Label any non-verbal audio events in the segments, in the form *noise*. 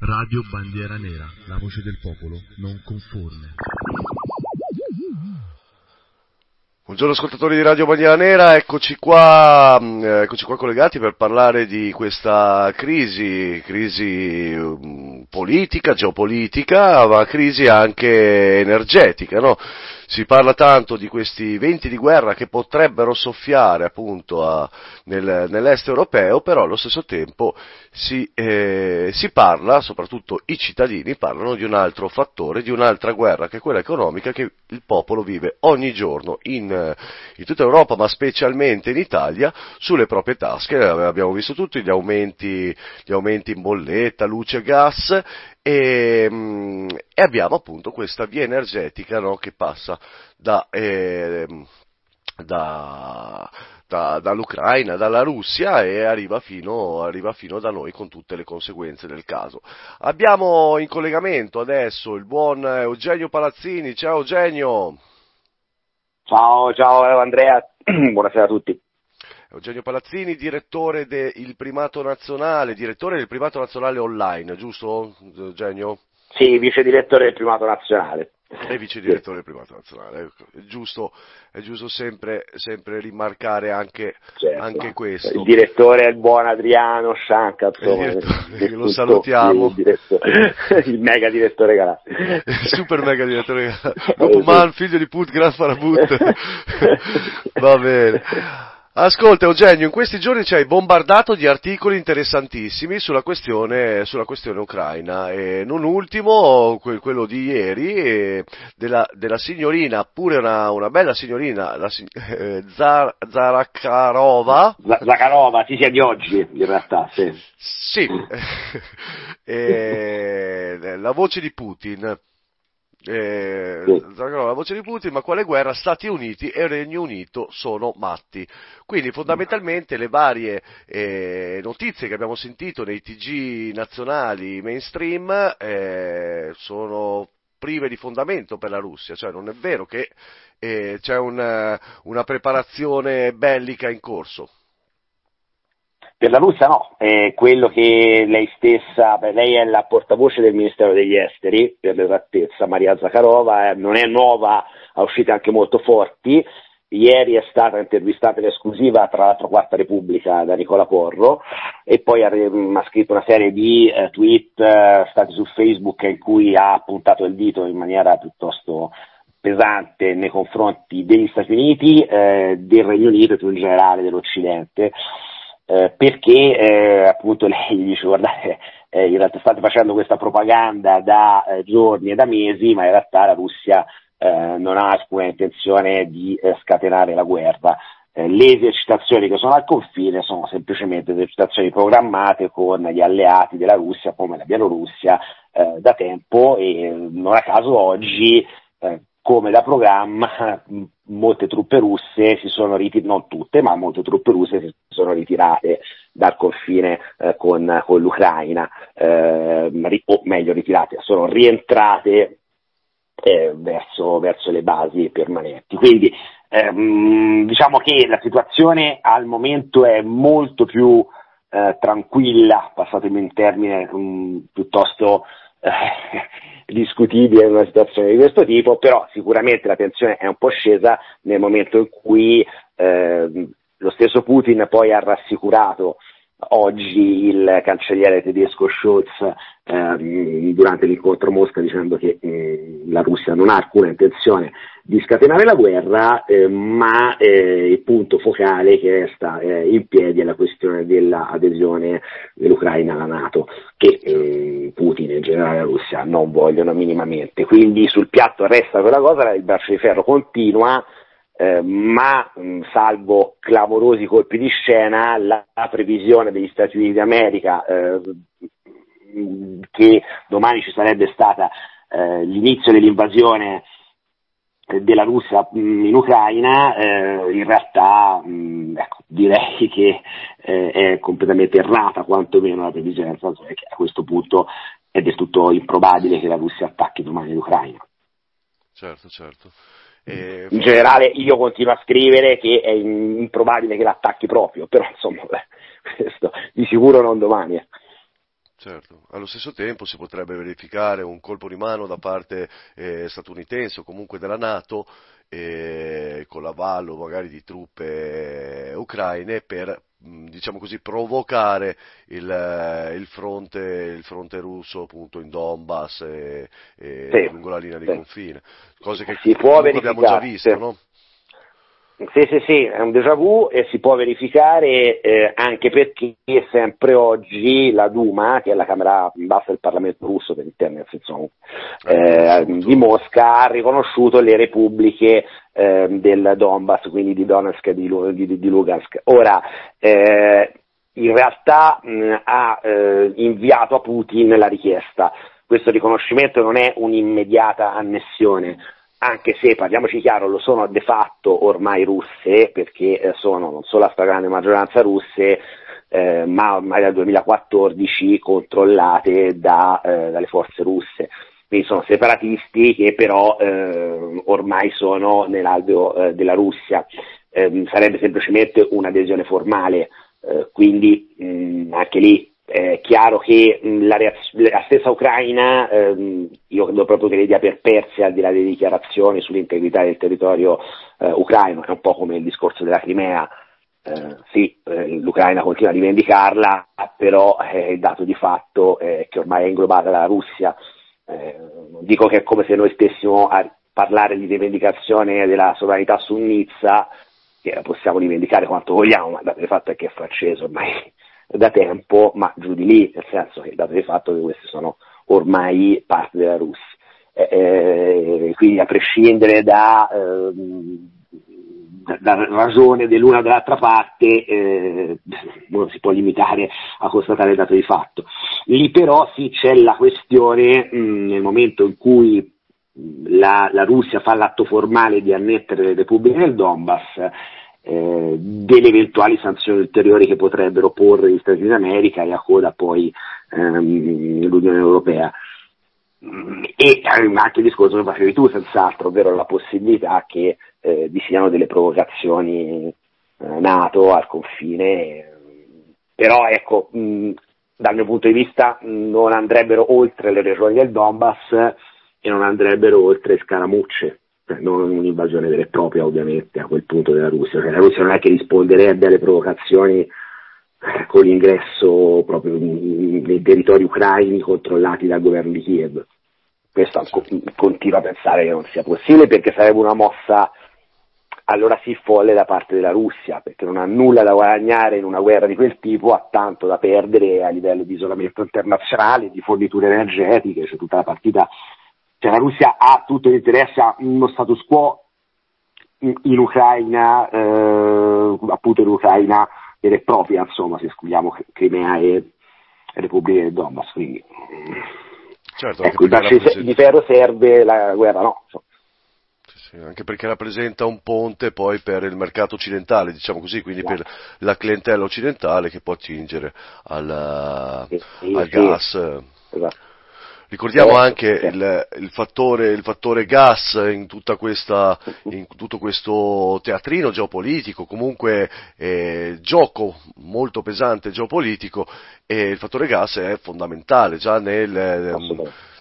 Radio Bandiera Nera, la voce del popolo non conforme. Buongiorno ascoltatori di Radio Bandiera Nera, eccoci qua, mm, eccoci qua collegati per parlare di questa crisi, crisi mm, politica, geopolitica, ma crisi anche energetica, no? Si parla tanto di questi venti di guerra che potrebbero soffiare appunto a, nel, nell'est europeo, però allo stesso tempo si, eh, si, parla, soprattutto i cittadini parlano di un altro fattore, di un'altra guerra che è quella economica che il popolo vive ogni giorno in, in tutta Europa, ma specialmente in Italia, sulle proprie tasche. Abbiamo visto tutti gli aumenti, gli aumenti in bolletta, luce gas e, mm, e, abbiamo appunto questa via energetica no, che passa da, eh, da, da, dall'Ucraina, dalla Russia e arriva fino, arriva fino, da noi con tutte le conseguenze del caso. Abbiamo in collegamento adesso il buon Eugenio Palazzini, ciao Eugenio! Ciao, ciao Andrea, *clears throat* buonasera a tutti. Eugenio Palazzini, direttore del Primato Nazionale, direttore del Primato Nazionale Online, giusto Eugenio? Sì, vice direttore del Primato Nazionale. E vice direttore del Primato Nazionale, ecco, è giusto, è giusto sempre, sempre, rimarcare anche, certo. anche, questo. Il direttore è il buon Adriano Scianca, il lo salutiamo. Il, *laughs* il, mega direttore galattico. Super mega direttore galattico. Dopo Man, figlio di Put, Gran Farabut. *laughs* Va bene. Ascolta Eugenio, in questi giorni ci hai bombardato di articoli interessantissimi sulla questione, sulla questione ucraina, e non ultimo quello di ieri della, della, signorina, pure una, una bella signorina, la, eh, Zar, Zarakarova. Zakharova, sì, sia di oggi in realtà, sì. Sì, *laughs* eh, la voce di Putin eh, la voce di Putin, ma quale guerra? Stati Uniti e Regno Unito sono matti. Quindi fondamentalmente le varie eh, notizie che abbiamo sentito nei TG nazionali mainstream eh, sono prive di fondamento per la Russia, cioè non è vero che eh, c'è una, una preparazione bellica in corso. Per la Russia no, è quello che lei stessa, lei è la portavoce del Ministero degli Esteri, per l'esattezza, Maria Zakharova, eh, non è nuova, ha uscite anche molto forti, ieri è stata intervistata in esclusiva tra l'altro Quarta Repubblica da Nicola Porro e poi ha, mm, ha scritto una serie di eh, tweet eh, stati su Facebook in cui ha puntato il dito in maniera piuttosto pesante nei confronti degli Stati Uniti, eh, del Regno Unito e più in generale dell'Occidente eh, perché eh, appunto *laughs* lei dice guardate eh, in realtà state facendo questa propaganda da eh, giorni e da mesi ma in realtà la Russia eh, non ha alcuna intenzione di scatenare la guerra. Le esercitazioni che sono al confine sono semplicemente esercitazioni programmate con gli alleati della Russia come la Bielorussia da tempo e non a caso oggi come da programma molte truppe russe si sono ritirate, non tutte, ma molte truppe russe si sono ritirate dal confine eh, con, con, l'Ucraina, eh, o meglio ritirate, sono rientrate eh, verso, verso, le basi permanenti. Quindi ehm, diciamo che la situazione al momento è molto più eh, tranquilla, passatemi in termine um, piuttosto eh, discutibile in una situazione di questo tipo, però sicuramente la tensione è un po' scesa nel momento in cui eh, lo stesso Putin poi ha rassicurato oggi il cancelliere tedesco Scholz eh, durante l'incontro Mosca dicendo che eh, la Russia non ha alcuna intenzione di scatenare la guerra, eh, ma eh, il punto focale che resta eh, in piedi è la questione dell'adesione dell'Ucraina alla Nato, che eh, Putin e in generale la Russia non vogliono minimamente. Quindi sul piatto resta quella cosa, il braccio di ferro continua, eh, ma mh, salvo clamorosi colpi di scena, la, la, previsione degli Stati Uniti d'America eh, che domani ci sarebbe stata eh, l'inizio dell'invasione della Russia in Ucraina, eh, in realtà mh, ecco, direi che eh, è completamente errata quantomeno la previsione, nel senso che a questo punto è del tutto improbabile che la Russia attacchi domani l'Ucraina. Certo, certo. Eh, in generale io continuo a scrivere che è improbabile che l'attacchi proprio, però insomma beh, *laughs* questo di sicuro non domani. Eh. Certo, allo stesso tempo si potrebbe verificare un colpo di mano da parte eh, statunitense o comunque della Nato eh, con l'avallo magari di truppe ucraine per diciamo così, provocare il, il, fronte, il, fronte, russo appunto in Donbass e, e sì, lungo la linea di sì. confine, cose che si può abbiamo già visto, no? Sì, sì, sì, è un déjà vu e si può verificare eh, anche perché sempre oggi la Duma, che è la Camera bassa del Parlamento russo per nel senso, eh, di Mosca, ha riconosciuto le repubbliche eh, del Donbass, quindi di Donetsk e di, di, di Lugansk. Ora, eh, in realtà mh, ha eh, inviato a Putin la richiesta. Questo riconoscimento non è un'immediata annessione, anche se parliamoci chiaro lo sono de facto ormai russe, perché eh, sono non solo la stragrande maggioranza russe, eh, ma ormai dal 2014 controllate da, eh, dalle forze russe. Quindi sono separatisti che però eh, ormai sono nell'alveo eh, della Russia. Ehm, sarebbe semplicemente un'adesione formale, eh, quindi mh, anche lì è chiaro che la, reaz- la, stessa Ucraina, ehm, io credo proprio che le dia per perse al di là delle dichiarazioni sull'integrità del territorio eh, ucraino, è un po' come il discorso della Crimea, eh, sì, eh, l'Ucraina continua a rivendicarla, però eh, il dato di fatto è che ormai è inglobata dalla Russia. Eh, dico che è come se noi stessimo a parlare di rivendicazione della sovranità su Nizza, che la possiamo rivendicare quanto vogliamo, ma il fatto è che è francese ormai da tempo, ma giù di lì, nel senso che dato di fatto che queste sono ormai parte della Russia. Eh, eh quindi a prescindere da, eh, da, ragione dell'una o dell'altra parte, eh, non si può limitare a constatare il dato di fatto. Lì però sì c'è la questione mh, nel momento in cui la, la Russia fa l'atto formale di annettere le repubbliche del Donbass, eh, delle eventuali sanzioni ulteriori che potrebbero porre gli Stati Uniti d'America e a coda poi ehm, l'Unione Europea. E anche il discorso che facevi tu, senz'altro, ovvero la possibilità che eh, vi siano delle provocazioni eh, NATO al confine, però ecco, mh, dal mio punto di vista non andrebbero oltre le regioni del Donbass e non andrebbero oltre scaramucce non un'invasione vera e propria ovviamente a quel punto della Russia, cioè la Russia non è che risponderebbe alle provocazioni eh, con l'ingresso proprio nei territori ucraini controllati dal governo di Kiev. Questo continuo a pensare che non sia possibile perché sarebbe una mossa allora sì folle da parte della Russia, perché non ha nulla da guadagnare in una guerra di quel tipo, ha tanto da perdere a livello di isolamento internazionale, di forniture energetiche, cioè tutta la partita cioè la Russia ha tutto l'interesse a uno status quo in, in Ucraina, eh, appunto in Ucraina vera e propria, insomma, se escludiamo Crimea e Repubblica del Donbass. Quindi, certo, ecco, il rappresenta... di ferro serve, la guerra no. Sì, anche perché rappresenta un ponte poi per il mercato occidentale, diciamo così, quindi esatto. per la clientela occidentale che può attingere al, sì, sì, al gas. Esatto. Ricordiamo eh, anche il, il, fattore, il, fattore, gas in, questa, in, tutto questo teatrino geopolitico, comunque eh, gioco molto pesante geopolitico e il fattore gas è fondamentale già nel,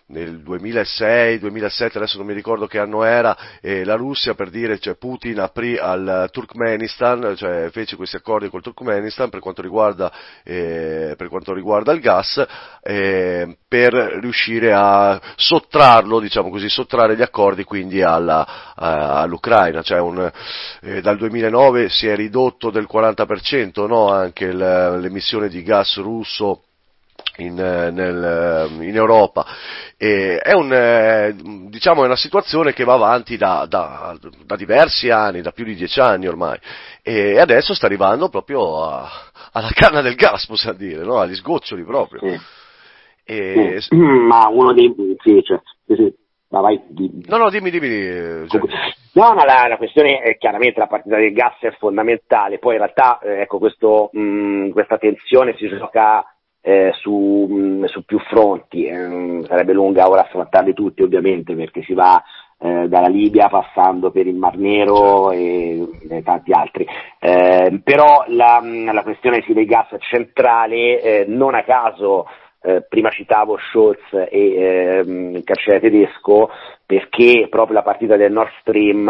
nel 2006-2007, adesso non mi ricordo che anno era, eh, la Russia per dire, cioè Putin aprì al Turkmenistan, cioè fece questi accordi col Turkmenistan per quanto riguarda, eh, per quanto riguarda il gas, eh, per riuscire a sottrarlo, diciamo così, sottrarre gli accordi quindi alla, a, all'Ucraina, cioè un, eh, dal 2009 si è ridotto del 40% no, anche l'emissione di gas russo in, eh, nel, in Europa. E è, un, eh, diciamo, è, una situazione che va avanti da, da, da, diversi anni, da più di dieci anni ormai, e adesso sta arrivando proprio a, alla canna del gas, possiamo dire, no? agli sgoccioli proprio. Sì. E... Sì. Ma uno dei... Sì, cioè, sì, ma vai, dimmi. No, no, dimmi, dimmi. Cioè... No, no, la, la, questione è chiaramente la partita del gas è fondamentale, poi in realtà, eh, ecco, questo, mh, questa tensione si gioca eh, su, mh, su, più fronti, eh, sarebbe lunga ora affrontarli tutti ovviamente perché si va eh, dalla Libia passando per il Mar Nero e, e tanti altri, eh, però la, la, questione sì, del gas centrale eh, non a caso eh, prima citavo Scholz e ehm, il cancelliere tedesco perché proprio la partita del Nord Stream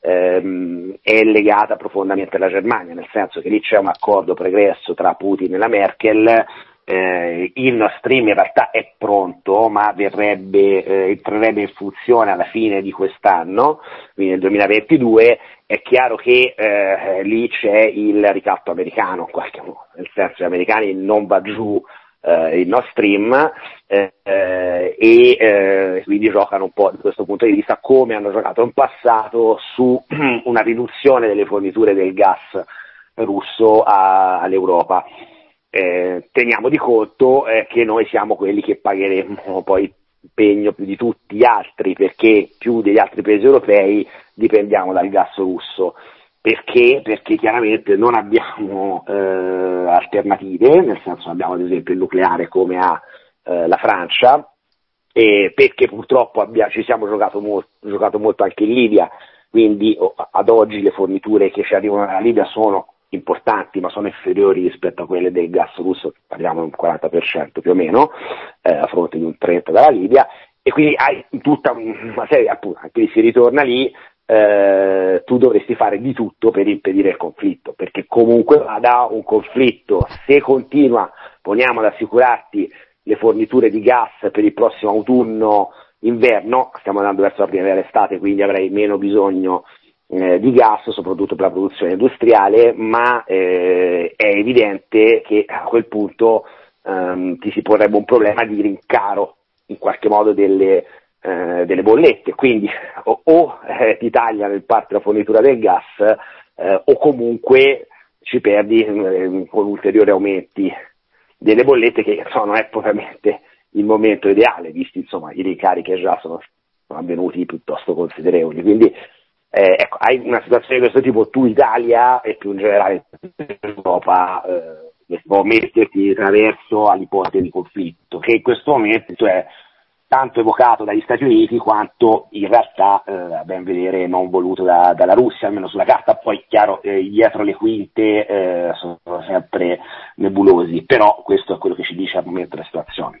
ehm, è legata profondamente alla Germania, nel senso che lì c'è un accordo pregresso tra Putin e la Merkel, eh, il Nord Stream in realtà è pronto, ma verrebbe, eh, entrerebbe in funzione alla fine di quest'anno, quindi nel 2022, è chiaro che eh, lì c'è il ricatto americano in qualche modo, nel senso che gli americani non va giù eh, il Nord Stream eh, eh, e eh, quindi giocano un po' da questo punto di vista come hanno giocato in passato su *clears throat* una riduzione delle forniture del gas russo a, all'Europa. Eh, teniamo di conto eh, che noi siamo quelli che pagheremo poi il pegno più di tutti gli altri perché più degli altri paesi europei dipendiamo dal gas russo. Perché? Perché chiaramente non abbiamo eh, alternative, nel senso abbiamo ad esempio il nucleare come ha eh, la Francia, e perché purtroppo abbia, ci siamo giocato, mo- giocato molto anche in Libia, quindi oh, ad oggi le forniture che ci arrivano dalla Libia sono importanti ma sono inferiori rispetto a quelle del gas russo, parliamo di un 40% più o meno, eh, a fronte di un 30% dalla Libia, e quindi hai tutta una serie, appunto, anche si ritorna lì, eh, tu dovresti fare di tutto per impedire il conflitto, perché comunque vada un conflitto, se continua, poniamo ad assicurarti le forniture di gas per il prossimo autunno, inverno, stiamo andando verso la primavera estate, quindi avrai meno bisogno eh, di gas, soprattutto per la produzione industriale, ma eh, è evidente che a quel punto ehm, ti si porrebbe un problema di rincaro in qualche modo delle, eh, delle bollette, quindi o, o eh, ti tagliano il parte la fornitura del gas eh, o comunque ci perdi eh, con ulteriori aumenti delle bollette che insomma, non è propriamente il momento ideale, visti insomma, i rincari che già sono, sono avvenuti piuttosto considerevoli. Quindi eh, ecco, hai una situazione di questo tipo, tu Italia e più in generale Europa eh, può metterti attraverso all'ipotesi di conflitto, che in questo momento è tanto evocato dagli Stati Uniti quanto in realtà eh, a ben vedere non voluto da, dalla Russia, almeno sulla carta, poi chiaro eh, dietro le quinte eh, sono sempre nebulosi, però questo è quello che ci dice al momento la situazione.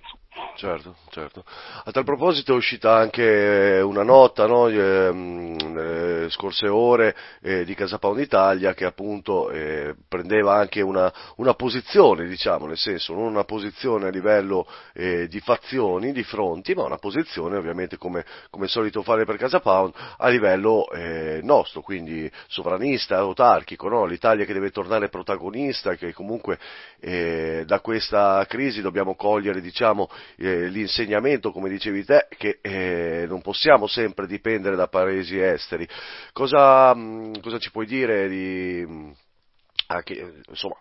Certo, certo. A tal proposito è uscita anche una nota no, eh, nelle scorse ore eh, di Casa Pound Italia che appunto eh, prendeva anche una, una, posizione, diciamo, nel senso non una posizione a livello eh, di fazioni, di fronti, ma una posizione ovviamente come, come è solito fare per Casa Pound a livello eh, nostro, quindi sovranista, autarchico, no? l'Italia che deve tornare protagonista, che comunque eh, da questa crisi dobbiamo cogliere diciamo, eh, l'insegnamento, come dicevi te, che eh, non possiamo sempre dipendere da paesi esteri. Cosa, mm, cosa ci puoi dire di, mm, insomma,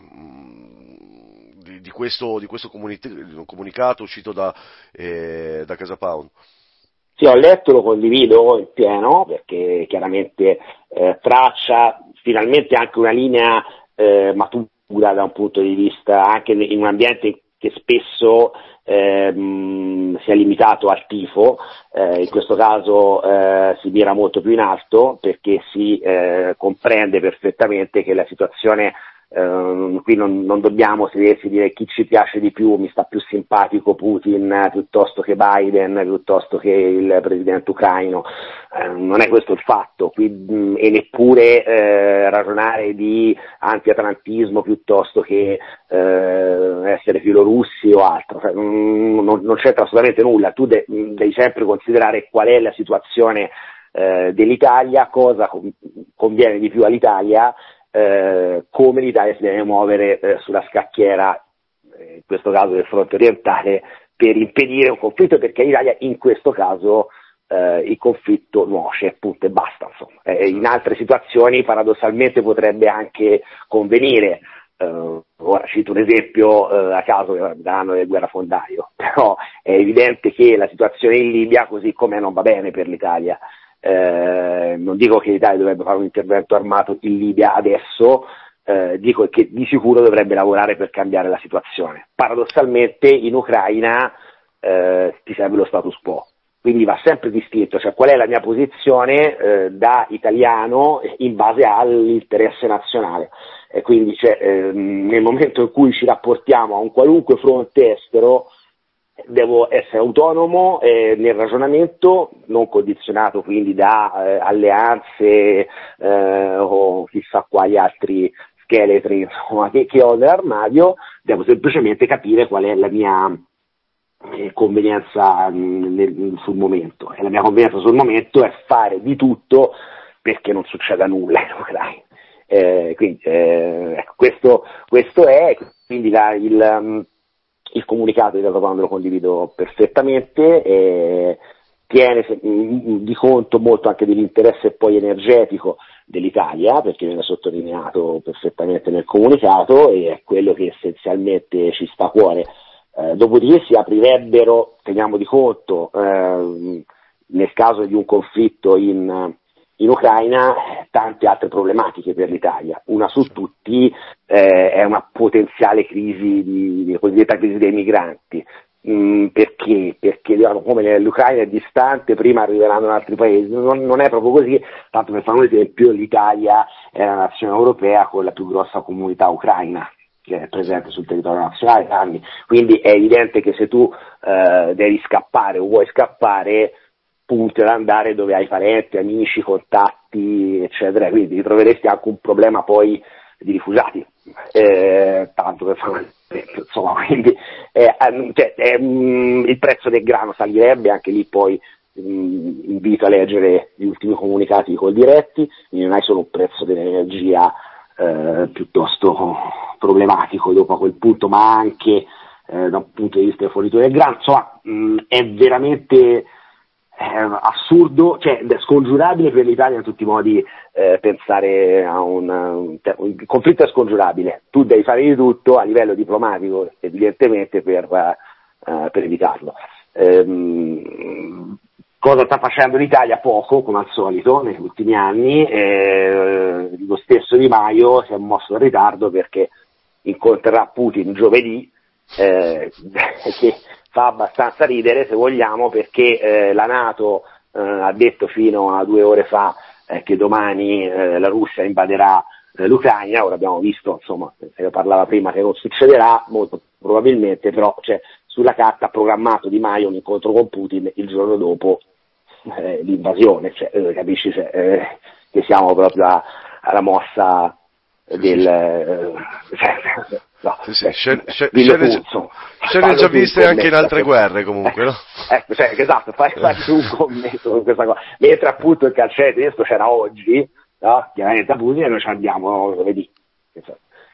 mm, di, di, questo, di questo comunicato uscito da, eh, da Casa Pound? Sì, ho letto, lo condivido in pieno perché chiaramente eh, traccia finalmente anche una linea eh, matura da un punto di vista anche in un ambiente che spesso ehm, si è limitato al tifo, eh, in questo caso eh, si mira molto più in alto perché si eh, comprende perfettamente che la situazione Uh, qui non, non, dobbiamo sedersi e dire chi ci piace di più, mi sta più simpatico Putin piuttosto che Biden, piuttosto che il presidente ucraino, uh, non è questo il fatto, qui, mh, e neppure uh, ragionare di antiatlantismo piuttosto che essere filorussi o altro, cioè, mh, non, non, c'entra assolutamente nulla, tu de- devi sempre considerare qual è la situazione dell'Italia, cosa conviene di più all'Italia, eh, come l'Italia si deve muovere eh, sulla scacchiera, eh, in questo caso del fronte orientale, per impedire un conflitto, perché l'Italia in questo caso eh, il conflitto nuoce, punto e basta. Eh, in altre situazioni paradossalmente potrebbe anche convenire. Ora cito un esempio a caso che daranno del guerrafondaio, *laughs* però è evidente che la situazione in Libia così come non va bene per l'Italia. Eh, non dico che l'Italia dovrebbe fare un intervento armato in Libia adesso, eh, dico che di sicuro dovrebbe lavorare per cambiare la situazione. Paradossalmente in Ucraina eh, ti serve lo status quo, quindi va sempre distinto, cioè qual è la mia posizione eh, da italiano in base all'interesse nazionale. e quindi cioè, eh, nel momento in cui ci rapportiamo a un qualunque fronte estero devo essere autonomo eh, nel ragionamento, non condizionato quindi da eh, alleanze eh, o chissà quali altri scheletri insomma, che, che ho nell'armadio, devo semplicemente capire qual è la mia eh, convenienza mh, nel, sul momento. E la mia convenienza sul momento è fare di tutto perché non succeda nulla. *laughs* Eh, quindi, eh, ecco, questo, questo, è quindi la, il, um, il, comunicato di realtà quando lo condivido perfettamente eh, tiene di conto molto anche dell'interesse poi energetico dell'Italia perché viene sottolineato perfettamente nel comunicato e è quello che essenzialmente ci sta a cuore. Eh, dopodiché si aprirebbero, teniamo di conto, eh, nel caso di un conflitto in, in Ucraina tante altre problematiche per l'Italia. Una su tutti eh, è una potenziale crisi, di, la cosiddetta crisi dei migranti. Mm, perché? Perché diciamo, come l'Ucraina è distante, prima arriveranno in altri paesi, non, non, è proprio così, tanto per fare un esempio l'Italia è la nazione europea con la più grossa comunità ucraina che è presente sul territorio nazionale da anni, quindi è evidente che se tu eh, devi scappare o vuoi scappare punti ad andare dove hai parenti, amici, contatti, eccetera, quindi ti troveresti anche un problema poi di rifugiati, eh, tanto per fare un esempio, insomma, quindi eh, cioè, eh, il prezzo del grano salirebbe, anche lì poi mh, invito a leggere gli ultimi comunicati di Coldiretti, quindi non hai solo un prezzo dell'energia eh, piuttosto problematico dopo a quel punto, ma anche eh, da un punto di vista del fornitore del grano, insomma mh, è veramente eh, assurdo, cioè scongiurabile per l'Italia in tutti i modi eh, pensare a un, un, un, conflitto è scongiurabile, tu devi fare di tutto a livello diplomatico evidentemente per, uh, per evitarlo. Ehm, cosa sta facendo l'Italia? Poco, come al solito, negli ultimi anni, eh, lo stesso Di Maio si è mosso in ritardo perché incontrerà Putin giovedì, eh, *laughs* che fa abbastanza ridere se vogliamo perché eh, la Nato eh, ha detto fino a due ore fa eh, che domani eh, la Russia invaderà eh, l'Ucraina, ora abbiamo visto, insomma, se ne parlava prima che non succederà, molto probabilmente, però cioè, sulla carta ha programmato Di Maio un incontro con Putin il giorno dopo eh, l'invasione, cioè, capisci cioè, che siamo proprio alla mossa del... Cioè, No, sì, sì. Scene, scene, scene già viste anche in altre guerre comunque, no? ecco, cioè, esatto, fai, fai un commento su questa cosa. Mentre appunto il calciere tedesco c'era oggi, no? chiaramente a Putin e noi ci andiamo giovedì.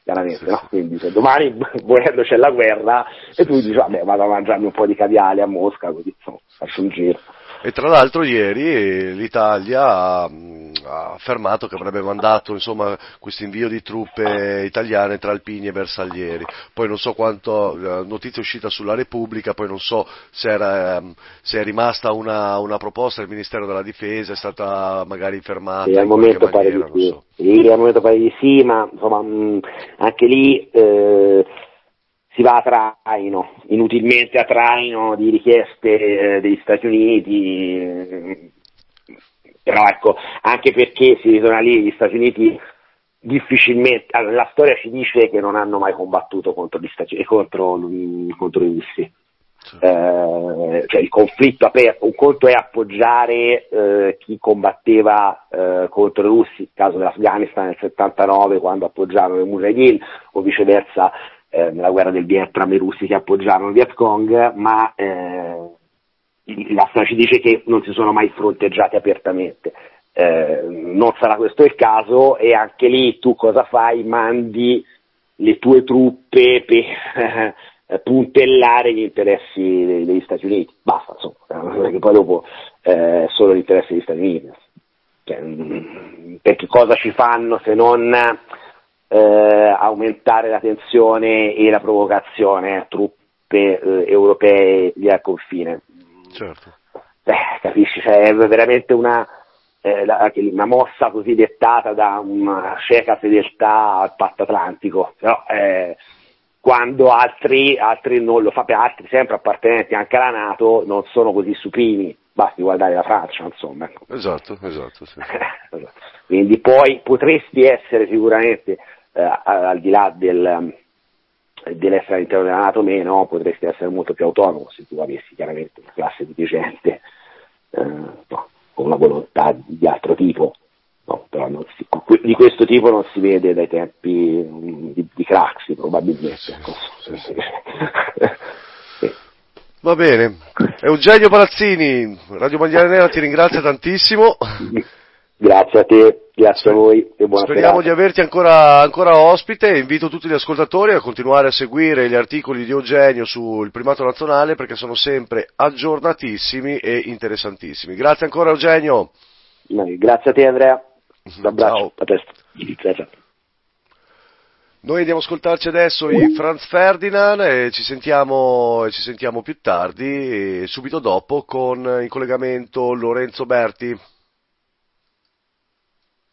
Chiaramente, sì, no? Quindi se domani *laughs* volendo c'è la guerra e tu dici vabbè vado a mangiarmi un po' di caviale a Mosca così insomma, faccio un giro. E tra l'altro ieri l'Italia ha, ha affermato che avrebbe mandato insomma, questo invio di truppe italiane tra Alpini e Bersaglieri. Poi non so quanto, notizia uscita sulla Repubblica, poi non so se, era, se è rimasta una, una, proposta del Ministero della Difesa, è stata magari fermata. Sì, al momento pare di sì. So. Sì, al momento pare di sì, ma insomma, anche lì... Eh si va a traino, inutilmente a traino di richieste eh, degli Stati Uniti, eh, però ecco, anche perché si ritorna lì, gli Stati Uniti difficilmente, la storia ci dice che non hanno mai combattuto contro gli Stati Uniti, contro, contro i russi. Eh, cioè il conflitto aperto, un conto è appoggiare eh, chi combatteva eh, contro i russi, il caso dell'Afghanistan nel 79 quando appoggiarono i Mujahideen o viceversa eh, nella guerra del Vietnam i russi che appoggiarono il Vietcong, ma eh, la storia ci dice che non si sono mai fronteggiati apertamente. Eh, non sarà questo il caso e anche lì tu cosa fai? Mandi le tue truppe per puntellare gli interessi degli Stati Uniti. Basta, insomma, *laughs* perché poi dopo eh, solo gli interessi degli Stati Uniti. Cioè, mm, perché cosa ci fanno se non eh, aumentare la tensione e la provocazione a truppe eh, europee lì al confine. Certo. Beh, capisci, cioè, è veramente una, eh, una, mossa così dettata da una cieca fedeltà al patto atlantico, però eh, quando altri, altri non lo fanno, altri sempre appartenenti anche alla Nato non sono così supini, basti guardare la Francia, insomma. Ecco. Esatto, esatto. Sì. *laughs* Quindi poi potresti essere sicuramente eh, al di là del, dell'essere all'interno della Nato meno, potresti essere molto più autonomo se tu avessi chiaramente una classe dirigente eh, no, con una volontà di altro tipo. No, però si, di questo tipo non si vede dai tempi mm, di, di Craxi probabilmente. *laughs* Va bene. Eugenio Palazzini, Radio Mondiale Nera ti ringrazia tantissimo. Grazie a te, grazie a voi e buona Speriamo serata. di averti ancora, ancora ospite. Invito tutti gli ascoltatori a continuare a seguire gli articoli di Eugenio sul primato nazionale perché sono sempre aggiornatissimi e interessantissimi. Grazie ancora Eugenio. Grazie a te Andrea. Un abbraccio, Ciao. a presto. Ciao, ciao. Noi andiamo a ascoltarci adesso i Franz Ferdinand e ci sentiamo, ci sentiamo più tardi, e subito dopo, con in collegamento Lorenzo Berti.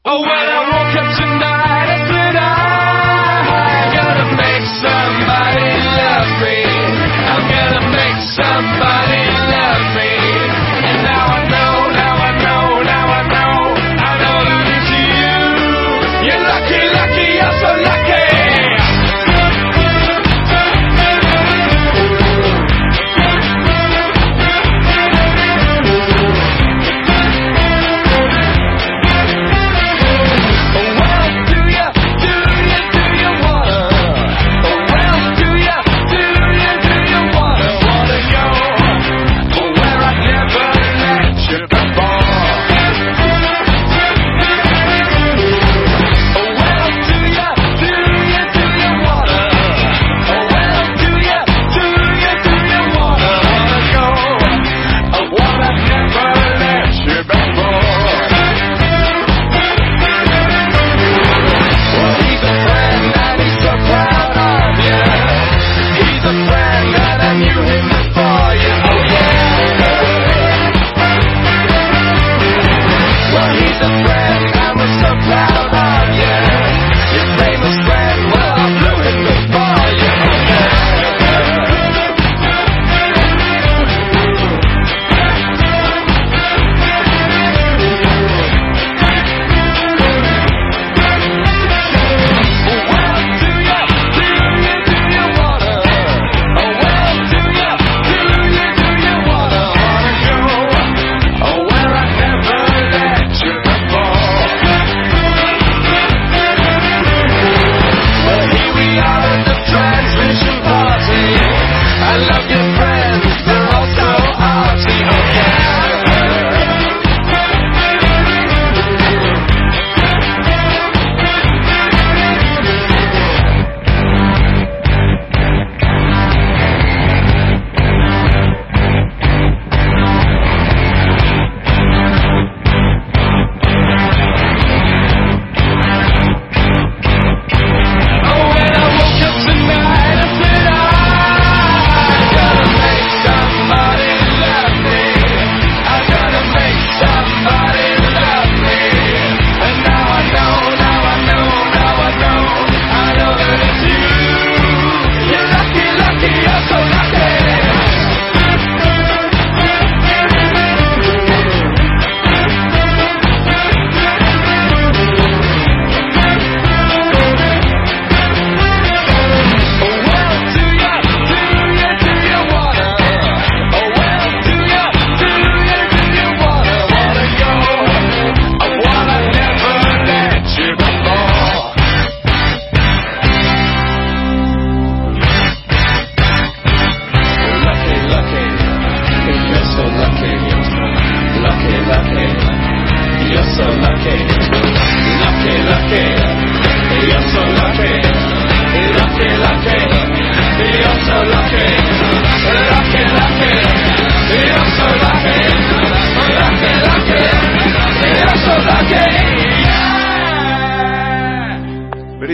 Oh, when I woke up tonight, I said I'm gonna make somebody love me. I'm gonna make somebody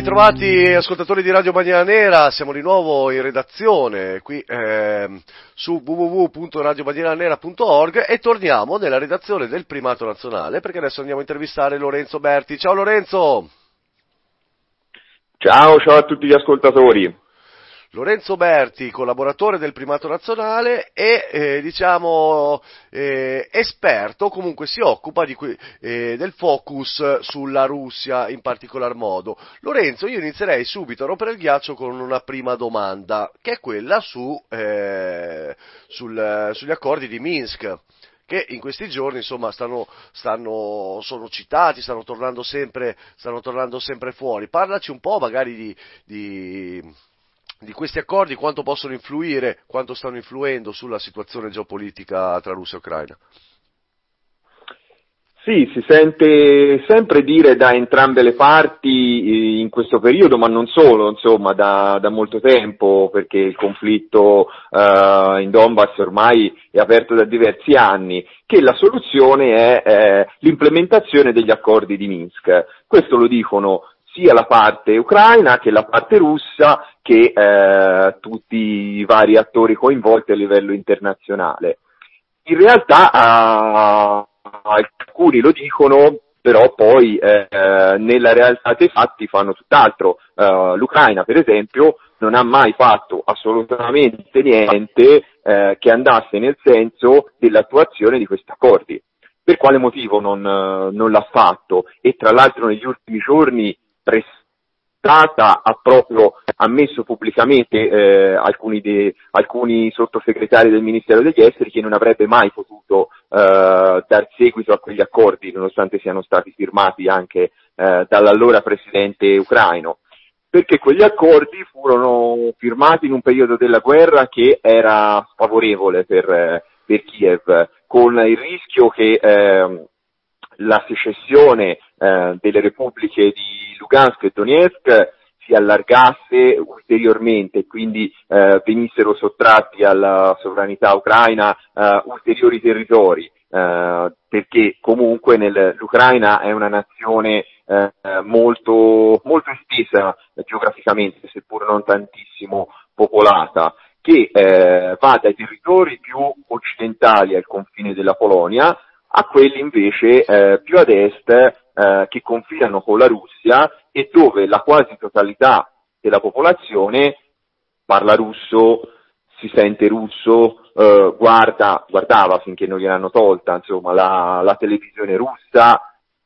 Ben ritrovati ascoltatori di Radio Bandiera Nera, siamo di nuovo in redazione qui ehm, su www.radiobandieranera.org e torniamo nella redazione del primato nazionale perché adesso andiamo a intervistare Lorenzo Berti. Ciao Lorenzo! Ciao, ciao a tutti gli ascoltatori. Lorenzo Berti, collaboratore del primato nazionale e eh, diciamo eh, esperto, comunque si occupa que- eh, del focus sulla Russia in particolar modo. Lorenzo, io inizierei subito a rompere il ghiaccio con una prima domanda, che è quella su, eh, sul, sugli accordi di Minsk che in questi giorni insomma stanno, stanno, sono citati, stanno tornando, sempre, stanno tornando sempre fuori. Parlaci un po' magari di, di, di questi accordi, quanto possono influire, quanto stanno influendo sulla situazione geopolitica tra Russia e Ucraina. Sì, si sente sempre dire da entrambe le parti eh, in questo periodo, ma non solo, insomma, da, da molto tempo, perché il conflitto eh, in Donbass ormai è aperto da diversi anni, che la soluzione è eh, l'implementazione degli accordi di Minsk. Questo lo dicono sia la parte ucraina che la parte russa che eh, tutti i vari attori coinvolti a livello internazionale. In realtà ah, alcuni lo dicono, però poi eh, nella realtà dei fatti fanno tutt'altro. Eh, L'Ucraina, per esempio, non ha mai fatto assolutamente niente eh, che andasse nel senso dell'attuazione di questi accordi. Per quale motivo non, eh, non l'ha fatto? E tra l'altro negli ultimi giorni prestata ha proprio ammesso pubblicamente eh, alcuni, de, alcuni, sottosegretari del Ministero degli Esteri che non avrebbe mai potuto eh, dar seguito a quegli accordi, nonostante siano stati firmati anche eh, dall'allora presidente ucraino. Perché quegli accordi furono firmati in un periodo della guerra che era favorevole per, per Kiev, con il rischio che ehm, la secessione eh, delle repubbliche di Lugansk e Donetsk si allargasse ulteriormente e quindi eh, venissero sottratti alla sovranità ucraina eh, ulteriori territori, eh, perché comunque nel, l'Ucraina è una nazione eh, molto, molto estesa geograficamente, seppur non tantissimo popolata, che eh, va dai territori più occidentali al confine della Polonia a quelli invece più ad est eh, che confinano con la Russia e dove la quasi totalità della popolazione parla russo, si sente russo, eh, guarda, guardava finché non gliel'hanno tolta, insomma, la, la televisione russa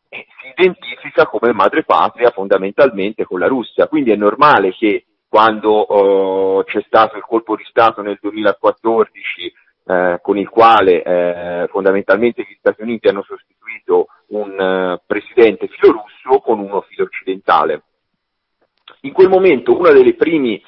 e si identifica come madrepatria fondamentalmente con la Russia. Quindi è normale che quando eh, c'è stato il colpo di Stato nel 2014 eh, con il quale eh, fondamentalmente gli Stati Uniti hanno sostituito un eh, presidente filorusso con uno filo occidentale. In quel momento una delle prime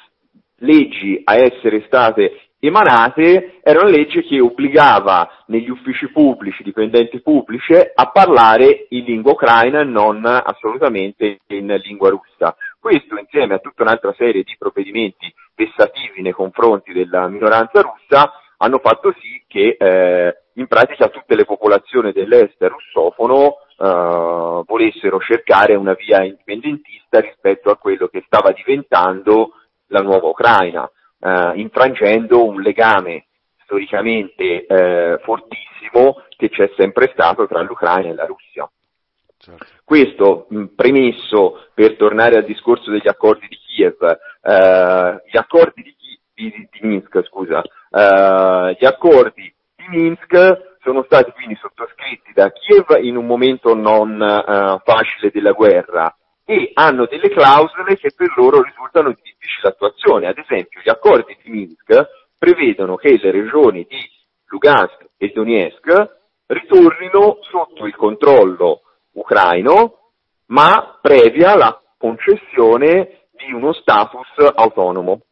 leggi a essere state emanate era una legge che obbligava negli uffici pubblici, dipendenti pubblici, a parlare in lingua ucraina e non assolutamente in lingua russa. Questo insieme a tutta un'altra serie di provvedimenti vessativi nei confronti della minoranza russa hanno fatto sì che eh, in pratica tutte le popolazioni dell'est russofono eh, volessero cercare una via indipendentista rispetto a quello che stava diventando la nuova Ucraina, eh, infrangendo un legame storicamente eh, fortissimo che c'è sempre stato tra l'Ucraina e la Russia. Certo. Questo mh, premesso per tornare al discorso degli accordi di Kiev, eh, gli accordi di, di, di Minsk, scusa, eh, gli accordi di Minsk sono stati quindi sottoscritti da Kiev in un momento non eh, facile della guerra e hanno delle clausole che per loro risultano di difficile attuazione. Ad esempio, gli accordi di Minsk prevedono che le regioni di Lugansk e Donetsk ritornino sotto il controllo ucraino, ma previa la concessione di uno status autonomo,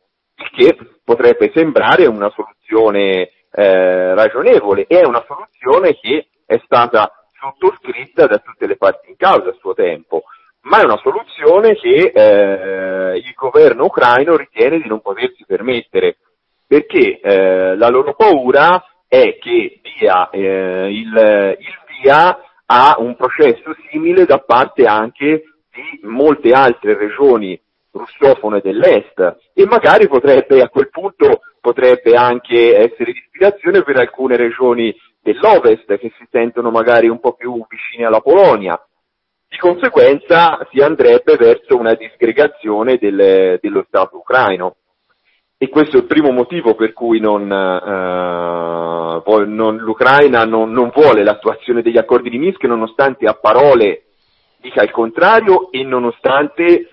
che potrebbe sembrare una soluzione eh, ragionevole, è una soluzione che è stata sottoscritta da tutte le parti in causa a suo tempo, ma è una soluzione che eh, il governo ucraino ritiene di non potersi permettere, perché eh, la loro paura è che dia eh, il, il via a un processo simile da parte anche di molte altre regioni russofone dell'est e magari potrebbe a quel punto potrebbe anche essere di ispirazione per alcune regioni dell'ovest che si sentono magari un po' più vicine alla Polonia. Di conseguenza si andrebbe verso una disgregazione del, dello Stato ucraino. e questo è il primo motivo per cui non, eh, non- l'Ucraina non, non vuole l'attuazione degli accordi di Minsk nonostante a parole dica il contrario e nonostante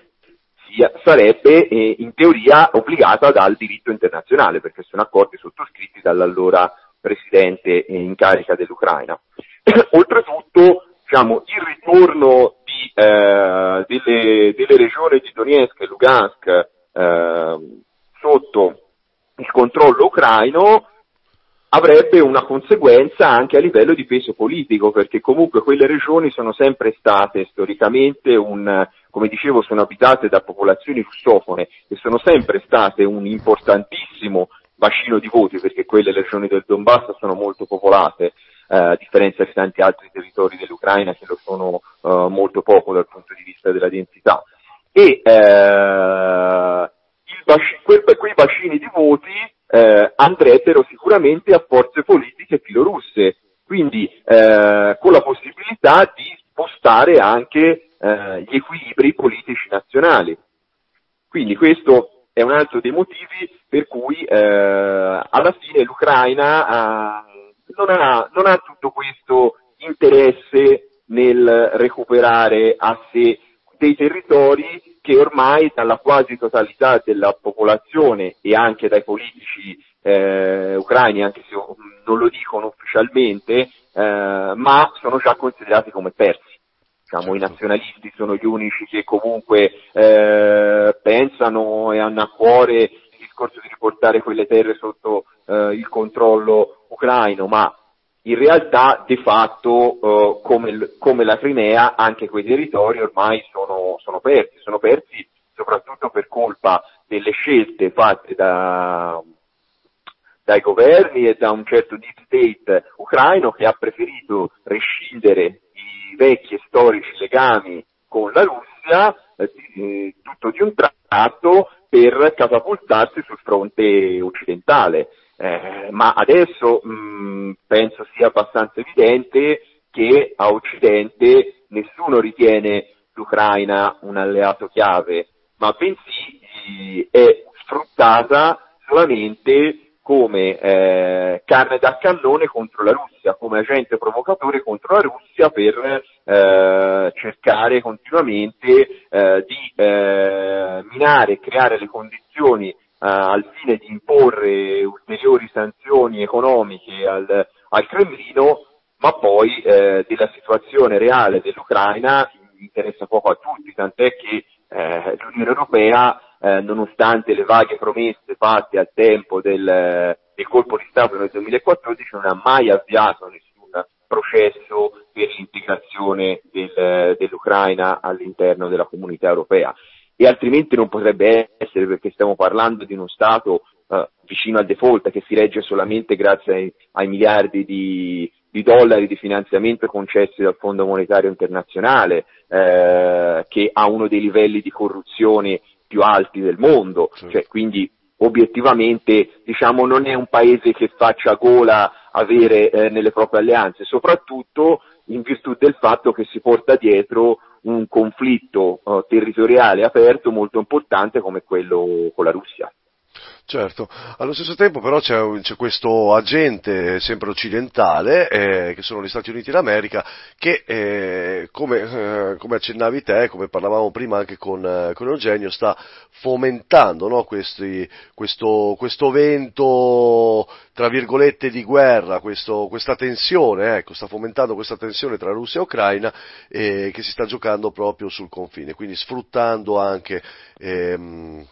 sia- sarebbe eh, in teoria obbligata dal diritto internazionale perché sono accordi sottoscritti dall'allora presidente in carica dell'Ucraina. *clears throat* Oltretutto, diciamo, il ritorno di, eh, delle, delle regioni di Donetsk e Lugansk eh, sotto il controllo ucraino avrebbe una conseguenza anche a livello di peso politico, perché comunque quelle regioni sono sempre state storicamente un, come dicevo, sono abitate da popolazioni russofone e sono sempre state un importantissimo bacino di voti, perché quelle regioni del Donbass sono molto popolate, eh, a differenza di tanti altri territori dell'Ucraina che lo sono eh, molto poco dal punto di vista della densità. E eh, il baci- quel- quei bacini di voti eh, andrebbero sicuramente a forze politiche filorusse, quindi eh, con la possibilità di spostare anche eh, gli equilibri politici nazionali. Quindi questo è un altro dei motivi per cui eh, alla fine l'Ucraina eh, non, ha, non ha tutto questo interesse nel recuperare a sé dei territori che ormai dalla quasi totalità della popolazione e anche dai politici eh, ucraini, anche se non lo dicono ufficialmente, eh, ma sono già considerati come persi. Diciamo, I nazionalisti sono gli unici che comunque eh, pensano e hanno a cuore il discorso di riportare quelle terre sotto eh, il controllo ucraino, ma in realtà di fatto eh, come, come la Crimea anche quei territori ormai sono, sono persi, sono persi soprattutto per colpa delle scelte fatte da, dai governi e da un certo deep state ucraino che ha preferito rescindere i vecchi e storici legami con la Russia, eh, di- tutto di un tratto per catapultarsi sul fronte occidentale. Eh, ma adesso mh, penso sia abbastanza evidente che a Occidente nessuno ritiene l'Ucraina un alleato chiave, ma bensì eh, è sfruttata solamente come eh, carne da cannone contro la Russia, come agente provocatore contro la Russia per eh, cercare continuamente eh, di eh, minare e creare le condizioni eh, al fine di imporre ulteriori sanzioni economiche al, al Cremlino, ma poi eh, della situazione reale dell'Ucraina interessa poco a tutti, tant'è che l'Unione Europea, eh, nonostante le vaghe promesse fatte al tempo del, del colpo di Stato nel 2014, non ha mai avviato nessun processo per l'integrazione del- dell'Ucraina all'interno della comunità europea. E altrimenti non potrebbe essere perché stiamo parlando di uno Stato eh, vicino al default che si regge solamente grazie ai, ai miliardi di, di dollari di finanziamento concessi dal Fondo Monetario Internazionale, eh, che ha uno dei livelli di corruzione più alti del mondo, Certo. cioè, quindi obiettivamente diciamo, non è un paese che faccia gola avere eh, nelle proprie alleanze, soprattutto in virtù del fatto che si porta dietro un conflitto eh, territoriale aperto molto importante come quello con la Russia. Certo, allo stesso tempo però c'è, c'è questo agente sempre occidentale, eh, che sono gli Stati Uniti d'America, che eh, come, eh, come accennavi te, come parlavamo prima anche con, eh, con Eugenio, sta fomentando no, questi- questo, questo vento, tra virgolette, di guerra, questo- questa tensione, ecco, sta fomentando questa tensione tra Russia e Ucraina eh, che si sta giocando proprio sul confine, quindi sfruttando anche... ehm,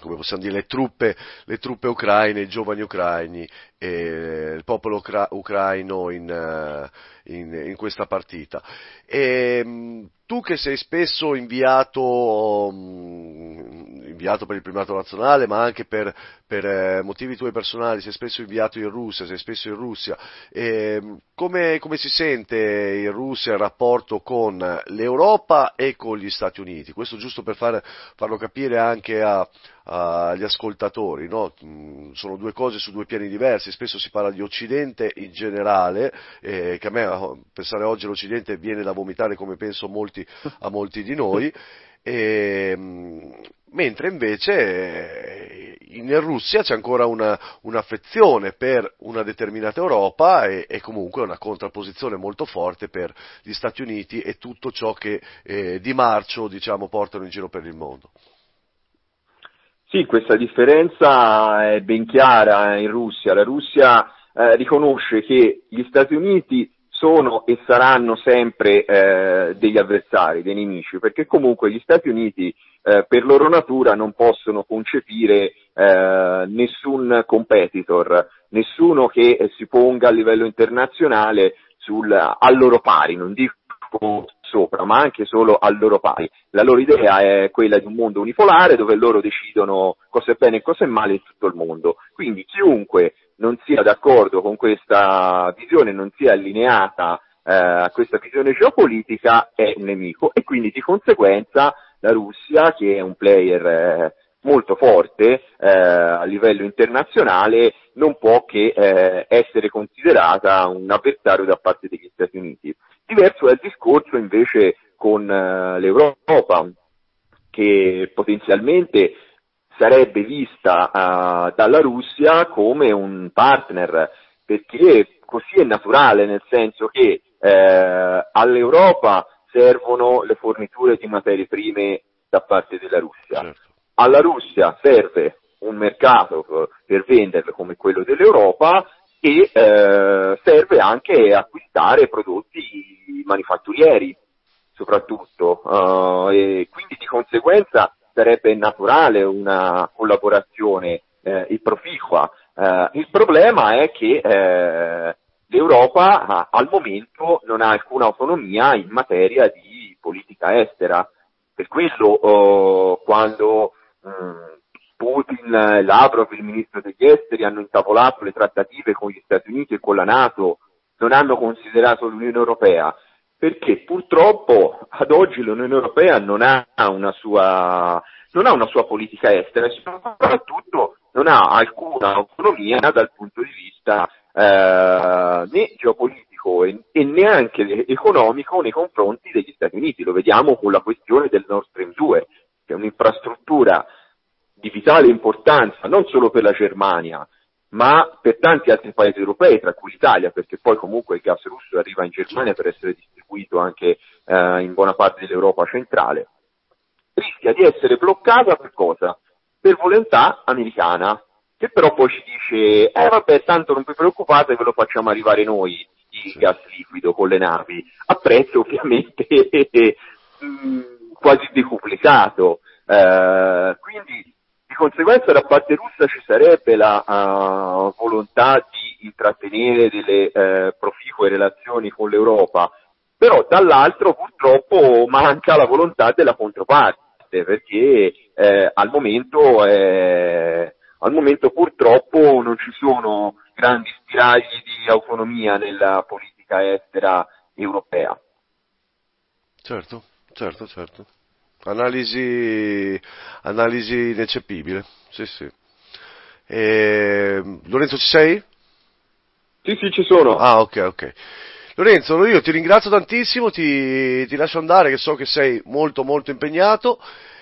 come possiamo dire, le truppe, le truppe ucraine, i giovani ucraini, il popolo ucra- ucraino in, eh, in- in questa partita. E, mh, tu che sei spesso inviato, mh, inviato per il primato nazionale, ma anche per, per, eh, motivi tuoi personali, sei spesso inviato in Russia, sei spesso in Russia, e, mh, come, come si sente in Russia il rapporto con l'Europa e con gli Stati Uniti? Questo giusto per far- farlo capire anche agli ascoltatori, no? Mm, sono due cose su due piani diversi, spesso si parla di Occidente in generale, eh, che a me pensare oggi all'Occidente viene da vomitare come penso molti, a molti di noi, e, mm, mentre invece eh, in Russia c'è ancora una, un'affezione per una determinata Europa e, e, comunque una contrapposizione molto forte per gli Stati Uniti e tutto ciò che eh, di marcio diciamo, portano in giro per il mondo. Sì, questa differenza è ben chiara in Russia. La Russia eh, riconosce che gli Stati Uniti sono e saranno sempre eh, degli avversari, dei nemici, perché comunque gli Stati Uniti eh, per loro natura non possono concepire eh, nessun competitor, nessuno che si ponga a livello internazionale sul, al loro pari, non dico sopra, ma anche solo al loro pari. La loro idea è quella di un mondo unipolare dove loro decidono cosa è bene e cosa è male in tutto il mondo. Quindi chiunque non sia d'accordo con questa visione, non sia allineata eh, a questa visione geopolitica è un nemico e quindi di conseguenza la Russia, che è un player eh, molto forte eh, a livello internazionale, non può che eh, essere considerata un avversario da parte degli Stati Uniti. Diverso è il discorso invece con eh, l'Europa, che potenzialmente sarebbe vista uh, dalla Russia come un partner, perché così è naturale, nel senso che eh, all'Europa servono le forniture di materie prime da parte della Russia. Certo. Alla Russia serve un mercato eh, per venderle come quello dell'Europa e eh, serve anche acquistare prodotti manifatturieri soprattutto uh, e quindi di conseguenza sarebbe naturale una collaborazione eh, proficua. Eh, il problema è che eh, l'Europa ah, al momento non ha alcuna autonomia in materia di politica estera. Per quello oh, quando Putin, Lavrov, il ministro degli esteri hanno intavolato le trattative con gli Stati Uniti e con la Nato, non hanno considerato l'Unione Europea. Perché? Purtroppo ad oggi l'Unione Europea non ha una sua, ha una sua politica estera e soprattutto non ha alcuna autonomia dal punto di vista eh, né geopolitico e, e, neanche economico nei confronti degli Stati Uniti. Lo vediamo con la questione del Nord Stream 2, che è un'infrastruttura di vitale importanza non solo per la Germania, ma per tanti altri paesi europei, tra cui l'Italia, perché poi comunque il gas russo arriva in Germania per essere distribuito anche eh, in buona parte dell'Europa centrale, rischia di essere bloccata per cosa? Per volontà americana, che però poi ci dice, eh vabbè, tanto non vi preoccupate, ve lo facciamo arrivare noi, il gas liquido con le navi, a prezzo ovviamente *laughs* quasi decuplicato. Eh, quindi di conseguenza da parte russa ci sarebbe la uh, volontà di intrattenere delle uh, proficue relazioni con l'Europa, però dall'altro purtroppo manca la volontà della controparte, perché eh, al, momento, eh, al momento purtroppo non ci sono grandi spiragli di autonomia nella politica estera europea. Certo, certo, certo. Analisi, analisi ineccepibile, sì, sì. E, Lorenzo ci sei? Sì, sì, ci sono. Ah, ok, ok. Lorenzo, io ti ringrazio tantissimo, ti, ti lascio andare, che so che sei molto, molto impegnato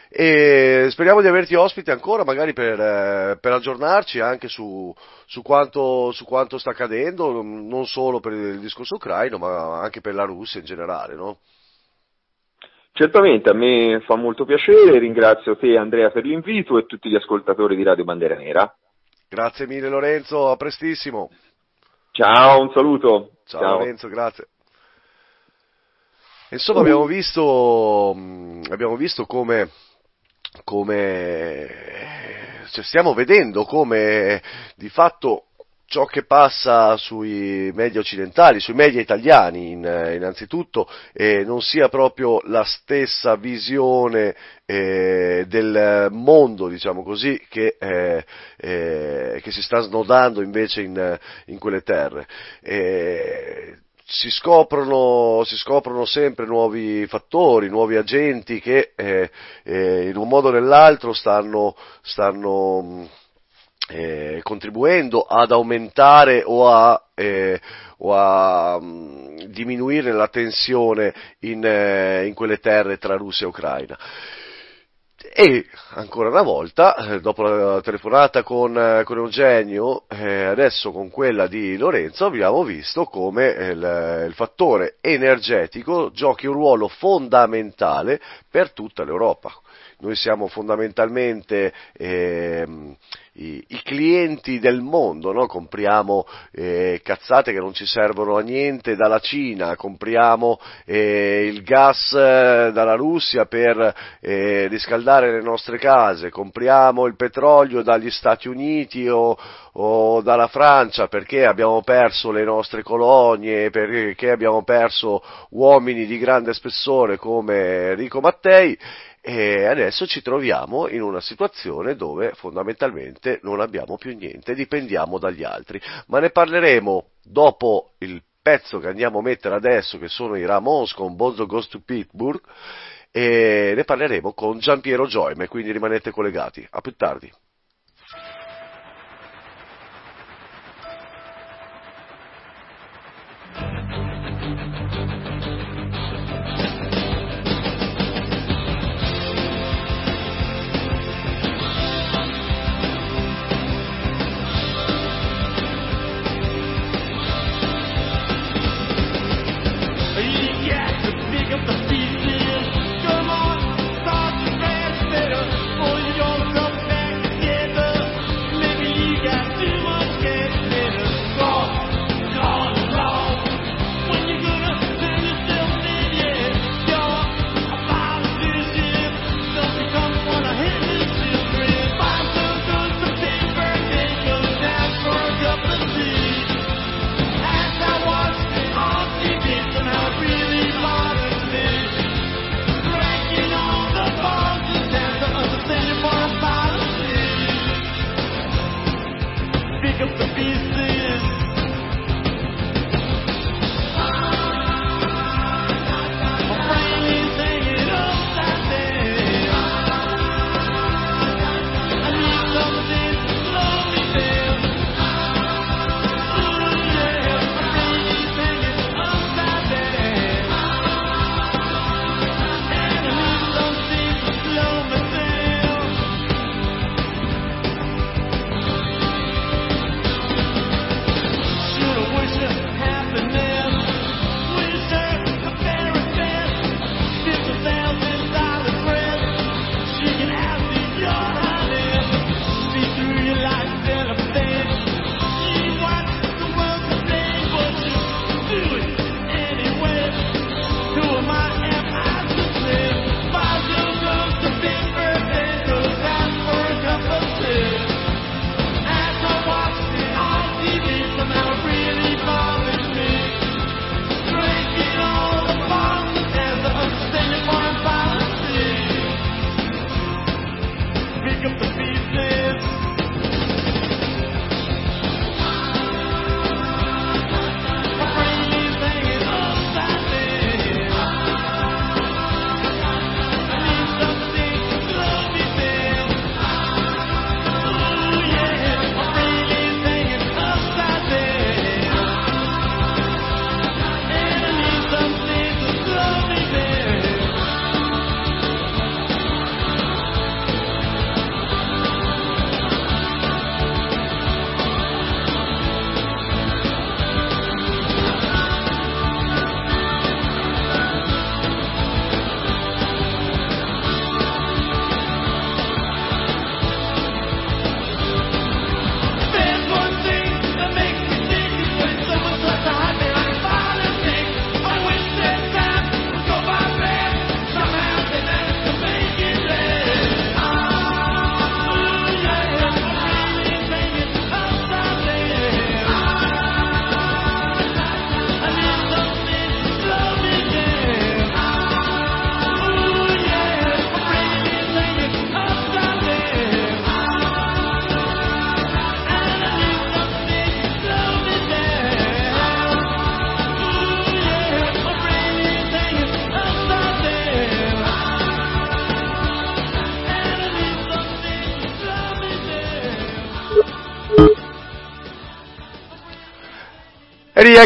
e speriamo di averti ospite ancora, magari per, eh, per aggiornarci anche su, su, quanto, su, quanto, sta accadendo, non solo per il discorso ucraino, ma anche per la Russia in generale, no? Certamente, a me fa molto piacere, ringrazio te Andrea per l'invito e tutti gli ascoltatori di Radio Bandera Nera. Grazie mille Lorenzo, a prestissimo. Ciao, un saluto. Ciao, Ciao. Lorenzo, grazie. Insomma, abbiamo visto, abbiamo visto come, come cioè stiamo vedendo come di fatto ciò che passa sui media occidentali, sui media italiani in, innanzitutto, eh, non sia proprio la stessa visione eh, del mondo, diciamo così, che, eh, eh che, si sta snodando invece in, in quelle terre. Eh, si scoprono, si scoprono, sempre nuovi fattori, nuovi agenti che eh, in un modo o nell'altro stanno, stanno eh, contribuendo ad aumentare o a, eh, o a mm, diminuire la tensione in, eh, in, quelle terre tra Russia e Ucraina. E ancora una volta, eh, dopo la telefonata con, eh, con Eugenio, eh, adesso con quella di Lorenzo, abbiamo visto come eh, il, il fattore energetico giochi un ruolo fondamentale per tutta l'Europa. Noi siamo fondamentalmente ehm, i, i, clienti del mondo, no? compriamo eh, cazzate che non ci servono a niente dalla Cina, compriamo eh, il gas eh, dalla Russia per eh, riscaldare le nostre case, compriamo il petrolio dagli Stati Uniti o, o dalla Francia perché abbiamo perso le nostre colonie, perché abbiamo perso uomini di grande spessore come Enrico Mattei e adesso ci troviamo in una situazione dove fondamentalmente non abbiamo più niente, dipendiamo dagli altri. Ma ne parleremo dopo il pezzo che andiamo a mettere adesso, che sono i Ramos con Bonzo Goes to Pittsburgh, e ne parleremo con Giampiero Gioime, quindi rimanete collegati. A più tardi.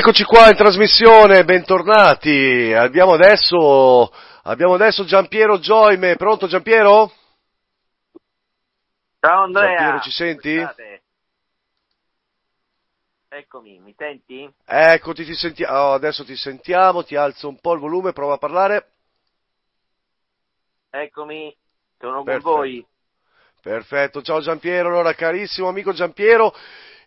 E rieccoci qua in trasmissione, bentornati. Abbiamo adesso, abbiamo adesso Giampiero Gioime, pronto Giampiero? Ciao Andrea. Giampiero, ci senti? state? Eccomi, mi senti? Eccoti, ti senti- oh, adesso ti sentiamo, ti alzo un po' il volume, prova a parlare. Eccomi, sono Perfetto. con voi. Perfetto, ciao Giampiero, allora carissimo amico Giampiero,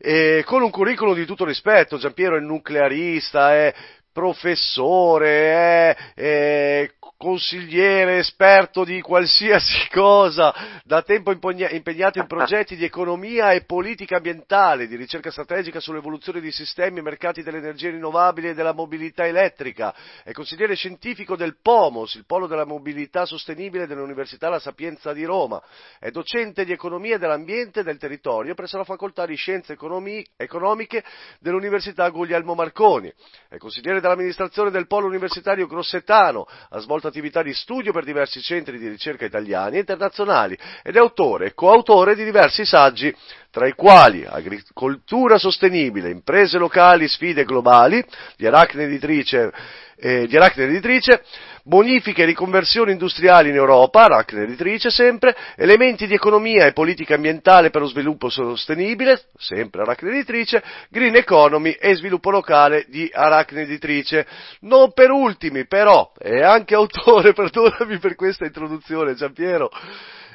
eh, con un curriculum di tutto rispetto, Giampiero è nuclearista, è professore, è, è consigliere, esperto di qualsiasi *laughs* cosa, da tempo impegnato in progetti di economia e politica ambientale, di ricerca strategica sull'evoluzione di sistemi e mercati delle energie rinnovabili e della mobilità elettrica, è consigliere scientifico del POMOS, il Polo della Mobilità Sostenibile dell'Università La Sapienza di Roma, è docente di economia dell'ambiente e del territorio presso la facoltà di scienze economi- economiche dell'Università Guglielmo Marconi, è consigliere dell'amministrazione del Polo Universitario Grossetano, ha svolto attività di studio per diversi centri di ricerca italiani e internazionali ed è autore e coautore di diversi saggi, tra i quali Agricoltura sostenibile, imprese locali, sfide globali, di aracne editrice, eh, di aracne editrice, bonifiche e riconversioni industriali in Europa, aracne editrice sempre, elementi di economia e politica ambientale per lo sviluppo sostenibile, sempre aracne editrice, green economy e sviluppo locale di aracne editrice. Non per ultimi, però, è anche autore, *laughs* perdonami per questa introduzione Giampiero,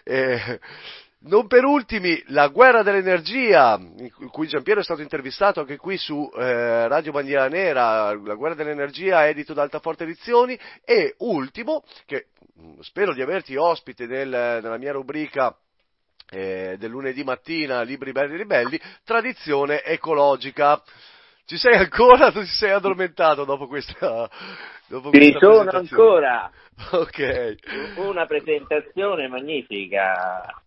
eh, non per ultimi, la guerra dell'energia, in cui Giampiero è stato intervistato anche qui su eh, Radio Bandiera Nera, la guerra dell'energia edito da Altaforte Edizioni, e ultimo, che mh, spero di averti ospite nel- nella mia rubrica eh, del lunedì mattina, Libri Belli Ribelli, tradizione ecologica. Ci sei ancora? Tu *laughs* ti sei addormentato dopo questa, dopo Ci questa sono ancora. *laughs* Ok. Una presentazione magnifica.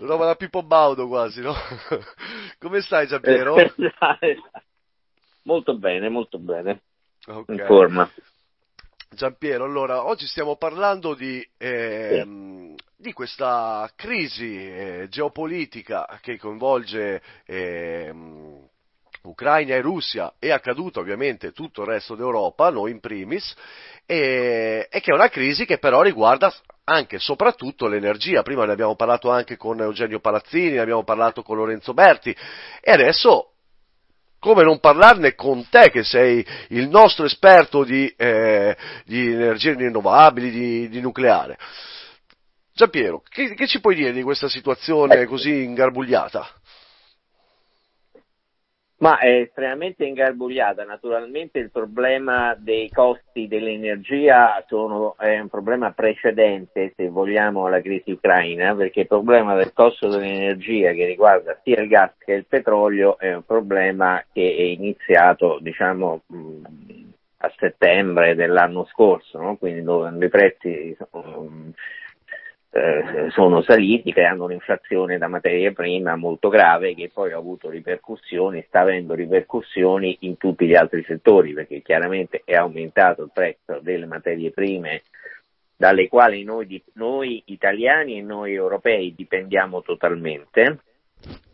Roba da Pippo Baudo quasi, no? *laughs* Come stai Giampiero? molto bene, molto bene. Ok. In forma. Giampiero, allora, oggi stiamo parlando di, ehm, di questa crisi eh, geopolitica che coinvolge ehm, Ucraina e Russia e accaduto ovviamente tutto il resto d'Europa, noi in primis, e, e che è una crisi che però riguarda anche e soprattutto l'energia. Prima ne abbiamo parlato anche con Eugenio Palazzini, ne abbiamo parlato con Lorenzo Berti e adesso come non parlarne con te che sei il nostro esperto di, eh, di energie rinnovabili, di, di nucleare. Giampiero, che, che ci puoi dire di questa situazione così ingarbugliata? Ma è estremamente ingarbugliata. Naturalmente il problema dei costi dell'energia sono, è un problema precedente, se vogliamo, alla crisi ucraina, perché il problema del costo dell'energia che riguarda sia il gas che il petrolio è un problema che è iniziato, diciamo, a settembre dell'anno scorso, no? quindi dove i prezzi sono, eh, sono saliti creando un'inflazione da materia prima molto grave che poi ha avuto ripercussioni, sta avendo ripercussioni in tutti gli altri settori perché chiaramente è aumentato il prezzo delle materie prime dalle quali noi, noi italiani e noi europei dipendiamo totalmente,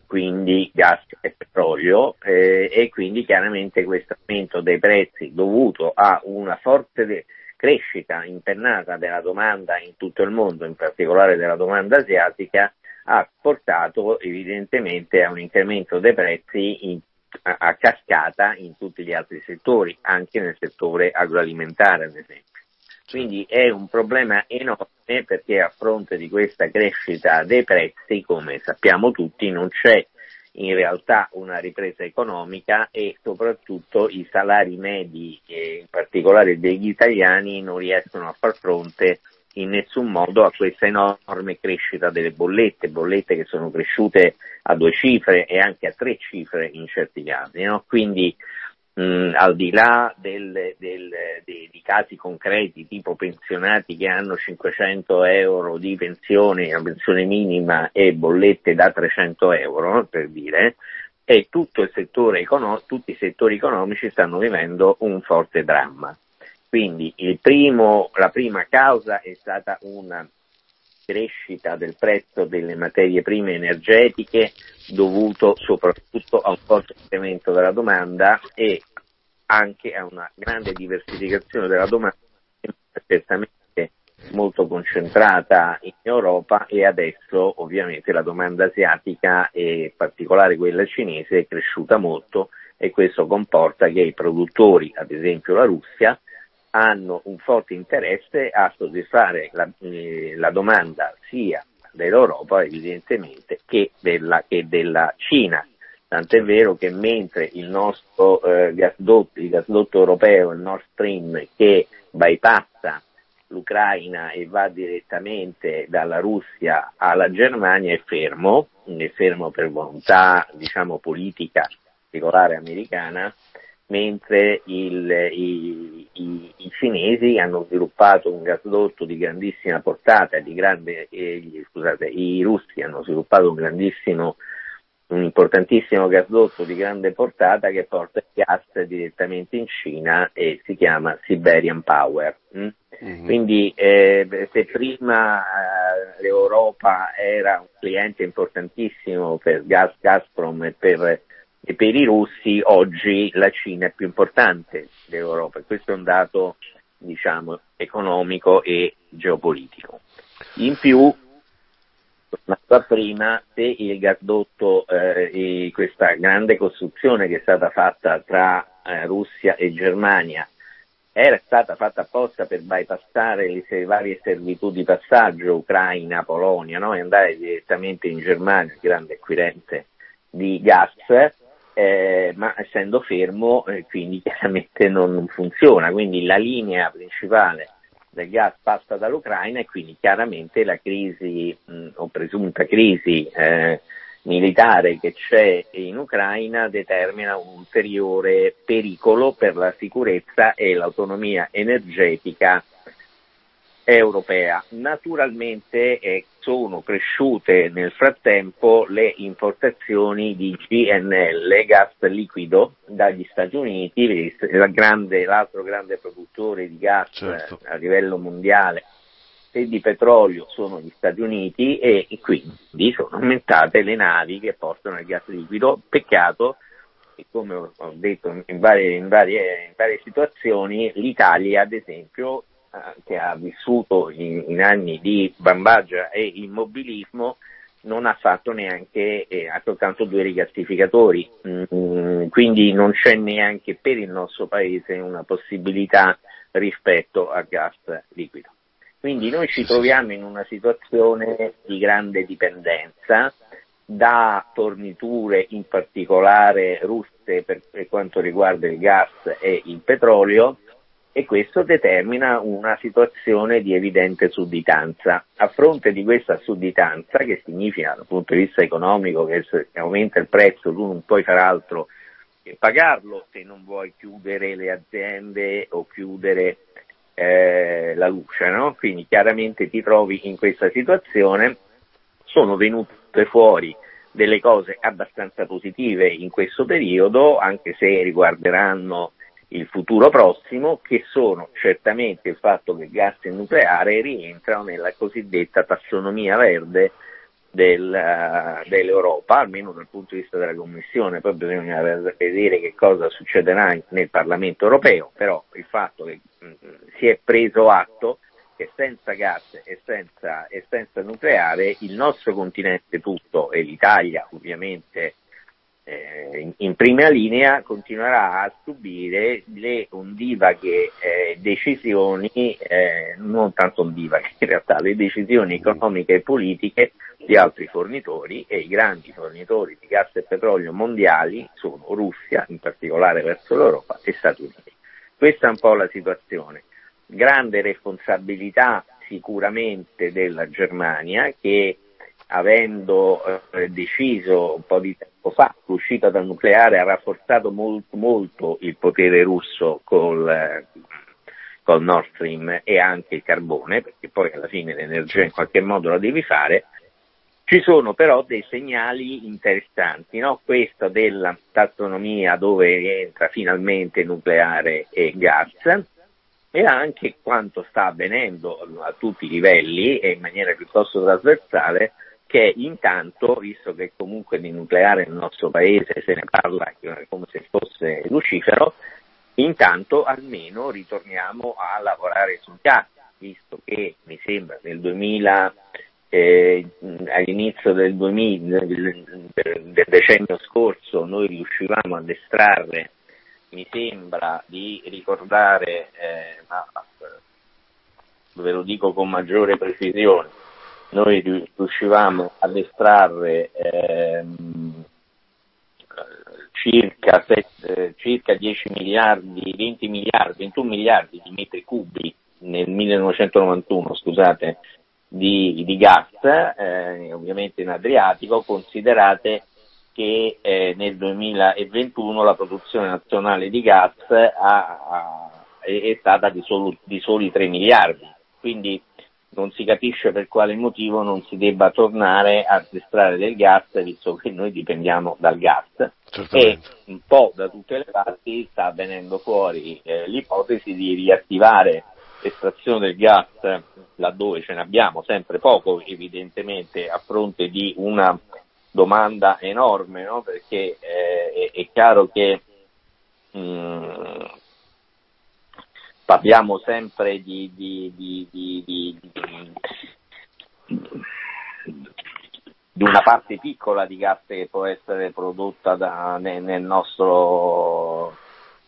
quindi gas e petrolio, eh, e quindi chiaramente questo aumento dei prezzi dovuto a una forte de- crescita impennata della domanda in tutto il mondo, in particolare della domanda asiatica, ha portato evidentemente a un incremento dei prezzi in- a, a cascata in tutti gli altri settori, anche nel settore agroalimentare ad esempio. Quindi è un problema enorme perché a fronte di questa crescita dei prezzi, come sappiamo tutti, non c'è in realtà una ripresa economica e soprattutto i salari medi, in particolare degli italiani, non riescono a far fronte in nessun modo a questa enorme crescita delle bollette, bollette che sono cresciute a due cifre e anche a tre cifre in certi casi. no? Quindi mh, al di là del- del- dei, di casi concreti tipo pensionati che hanno 500 euro di pensione, la pensione minima e bollette da 300 euro, per dire, e econo- tutti i settori economici stanno vivendo un forte dramma. Quindi primo- la prima causa è stata una crescita del prezzo delle materie prime energetiche dovuto soprattutto a un forte incremento della domanda e anche a una grande diversificazione della domanda, certamente molto concentrata in Europa e adesso ovviamente la domanda asiatica e in particolare quella cinese è cresciuta molto e questo comporta che i produttori, ad esempio la Russia, hanno un forte interesse a soddisfare la, eh, la domanda sia dell'Europa evidentemente che della, che della Cina. Tant'è vero che mentre il nostro eh, gasdotto, il gasdotto europeo, il Nord Stream, che bypassa l'Ucraina e va direttamente dalla Russia alla Germania è fermo, è fermo per volontà diciamo, politica particolare americana, mentre il, i, i, i, cinesi hanno sviluppato un gasdotto di grandissima portata, di grande, eh, scusate, i russi hanno sviluppato un grandissimo, un importantissimo gasdotto di grande portata che porta il gas direttamente in Cina e si chiama Siberian Power. Mm? Mm-hmm. Quindi eh, se prima eh, l'Europa era un cliente importantissimo per gas Gazprom e per e per i russi oggi la Cina è più importante dell'Europa. Questo è un dato, diciamo, economico e geopolitico. In più, tornando a prima, se il gasdotto, eh, questa grande costruzione che è stata fatta tra eh, Russia e Germania era stata fatta apposta per bypassare le varie servitù di passaggio Ucraina, Polonia, no? e andare direttamente in Germania, grande acquirente di gas, eh, ma essendo fermo eh, quindi chiaramente non funziona, quindi la linea principale del gas passa dall'Ucraina e quindi chiaramente la crisi mh, o presunta crisi eh, militare che c'è in Ucraina determina un ulteriore pericolo per la sicurezza e l'autonomia energetica europea. Naturalmente eh, sono cresciute nel frattempo le importazioni di GNL, gas liquido, dagli Stati Uniti, grande, l'altro grande produttore di gas certo. a livello mondiale e di petrolio sono gli Stati Uniti e, e quindi sono aumentate le navi che portano il gas liquido. Peccato che come ho detto in varie, in varie, in varie situazioni l'Italia ad esempio che ha vissuto in, in, anni di bambagia e immobilismo non ha fatto neanche, eh, ha soltanto due rigassificatori, mm, quindi non c'è neanche per il nostro paese una possibilità rispetto al gas liquido. Quindi noi ci troviamo in una situazione di grande dipendenza da forniture in particolare russe per, per quanto riguarda il gas e il petrolio, e questo determina una situazione di evidente sudditanza. A fronte di questa sudditanza, che significa dal punto di vista economico che se aumenta il prezzo tu non puoi far altro che pagarlo se non vuoi chiudere le aziende o chiudere eh, la luce, no? quindi chiaramente ti trovi in questa situazione, sono venute fuori delle cose abbastanza positive in questo periodo, anche se riguarderanno il futuro prossimo, che sono certamente il fatto che gas e nucleare rientrano nella cosiddetta tassonomia verde del, uh, dell'Europa, almeno dal punto di vista della Commissione, poi bisogna vedere che cosa succederà nel Parlamento europeo, però il fatto che mh, si è preso atto che senza gas e senza, e senza nucleare il nostro continente tutto e l'Italia ovviamente eh, in, prima linea continuerà a subire le ondivaghe eh, decisioni, eh, non tanto ondivaghe in realtà, le decisioni economiche e politiche di altri fornitori e i grandi fornitori di gas e petrolio mondiali sono Russia, in particolare verso l'Europa, e Stati Uniti. Questa è un po' la situazione. Grande responsabilità sicuramente della Germania che avendo eh, deciso un po' di tempo fa l'uscita dal nucleare ha rafforzato molto, molto il potere russo col, eh, col Nord Stream e anche il carbone, perché poi alla fine l'energia in qualche modo la devi fare. Ci sono però dei segnali interessanti, no? questo della tassonomia dove rientra finalmente nucleare e gas, e anche quanto sta avvenendo a tutti i livelli e in maniera piuttosto trasversale che intanto, visto che comunque di nucleare nel nostro paese se ne parla come se fosse lucifero, intanto almeno ritorniamo a lavorare sul gas, visto che mi sembra nel 2000, eh, all'inizio del, 2000, del, decennio scorso noi riuscivamo ad estrarre, mi sembra di ricordare, eh, ma ve lo dico con maggiore precisione, noi riuscivamo ad estrarre ehm, circa, set, circa 10 miliardi, 20 miliardi, 21 miliardi di metri cubi nel 1991, scusate, di, di gas, eh, ovviamente in Adriatico, considerate che eh, nel 2021 la produzione nazionale di gas ha, ha, è stata di, solo, di soli 3 miliardi. Quindi non si capisce per quale motivo non si debba tornare a estrarre del gas, visto che noi dipendiamo dal gas. E un po' da tutte le parti sta venendo fuori eh, l'ipotesi di riattivare l'estrazione del gas laddove ce ne abbiamo sempre poco, evidentemente, a fronte di una domanda enorme, no? perché eh, è, è, chiaro che mh, mm, parliamo sempre di, di, di, di, una parte piccola di gas che può essere prodotta da, nel, nel, nostro,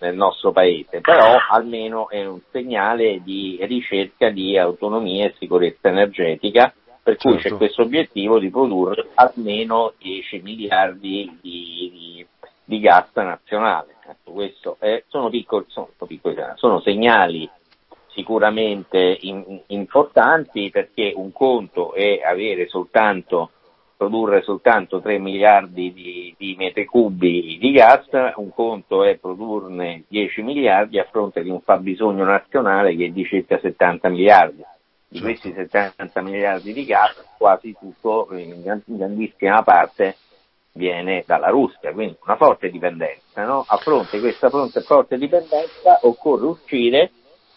nel nostro paese, però almeno è un segnale di ricerca di autonomia e sicurezza energetica per cui certo. c'è questo obiettivo di produrre almeno 10 miliardi di, di, di gas nazionale. Ecco, questo è, sono, piccoli, sono, piccoli, sono segnali sicuramente in, importanti perché un conto è avere soltanto produrre soltanto 3 miliardi di, di, metri cubi di gas, un conto è produrne 10 miliardi a fronte di un fabbisogno nazionale che è di circa 70 miliardi. Di questi 70 miliardi di gas, quasi tutto, in grandissima parte, viene dalla Russia, quindi una forte dipendenza. No? A fronte di questa forte dipendenza occorre uscire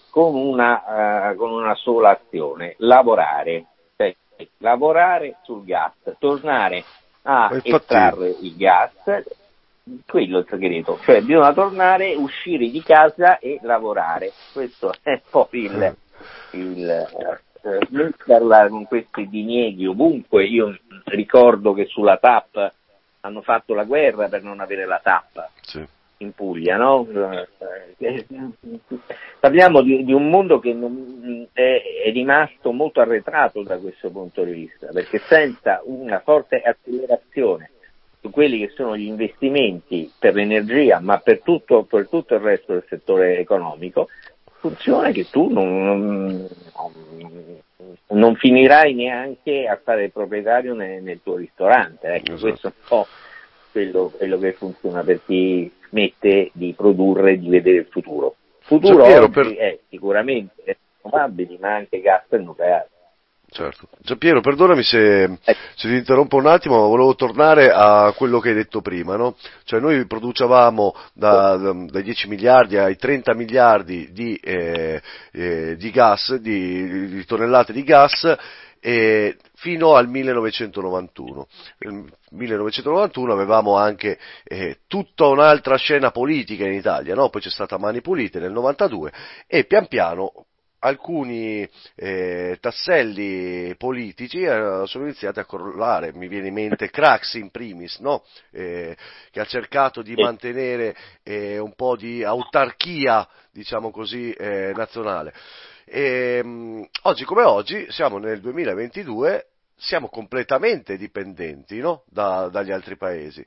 con una, uh, con una sola azione, lavorare, cioè, lavorare sul gas, tornare a Infatti... estrarre il gas, quello è il segreto, cioè bisogna tornare, uscire di casa e lavorare, questo *laughs* è poi il, il eh, non parlare con questi dinieghi ovunque, io ricordo che sulla TAP hanno fatto la guerra per non avere la tappa sì. in Puglia, no? Parliamo di, di un mondo che non, è, è, rimasto molto arretrato da questo punto di vista, perché senza una forte accelerazione su quelli che sono gli investimenti per l'energia, ma per tutto, per tutto il resto del settore economico, funziona che tu non, non, non finirai neanche a fare il proprietario nel, nel tuo ristorante. Ecco, esatto. questo è un po' quello, quello, che funziona per chi smette di produrre e di vedere il futuro. Il futuro Giampiero, oggi per... è sicuramente rinnovabili, ma anche gas e nucleare. Certo. Giampiero, perdonami se, eh. se, ti interrompo un attimo, ma volevo tornare a quello che hai detto prima, no? Cioè noi producevamo da, da, dai 10 miliardi ai 30 miliardi di, eh, eh, di gas, di, di, tonnellate di gas, eh, fino al 1991. Nel 1991 avevamo anche eh, tutta un'altra scena politica in Italia, no? poi c'è stata Mani Pulite nel 92 e pian piano alcuni eh, tasselli politici eh, sono iniziati a crollare, mi viene in mente *laughs* Craxi in primis, no? eh, che ha cercato di mantenere eh, un po' di autarchia, diciamo così, eh, nazionale. E, mh, oggi come oggi, siamo nel 2022, siamo completamente dipendenti no? da, dagli altri paesi.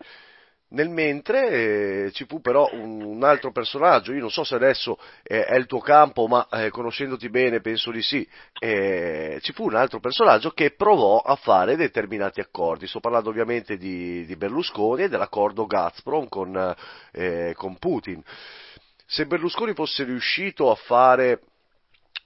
Nel mentre eh, ci fu però un, un, altro personaggio, io non so se adesso eh, è il tuo campo, ma eh, conoscendoti bene penso di sì, eh, ci fu un altro personaggio che provò a fare determinati accordi, sto parlando ovviamente di, di Berlusconi e dell'accordo Gazprom con, eh, con Putin. Se Berlusconi fosse riuscito a fare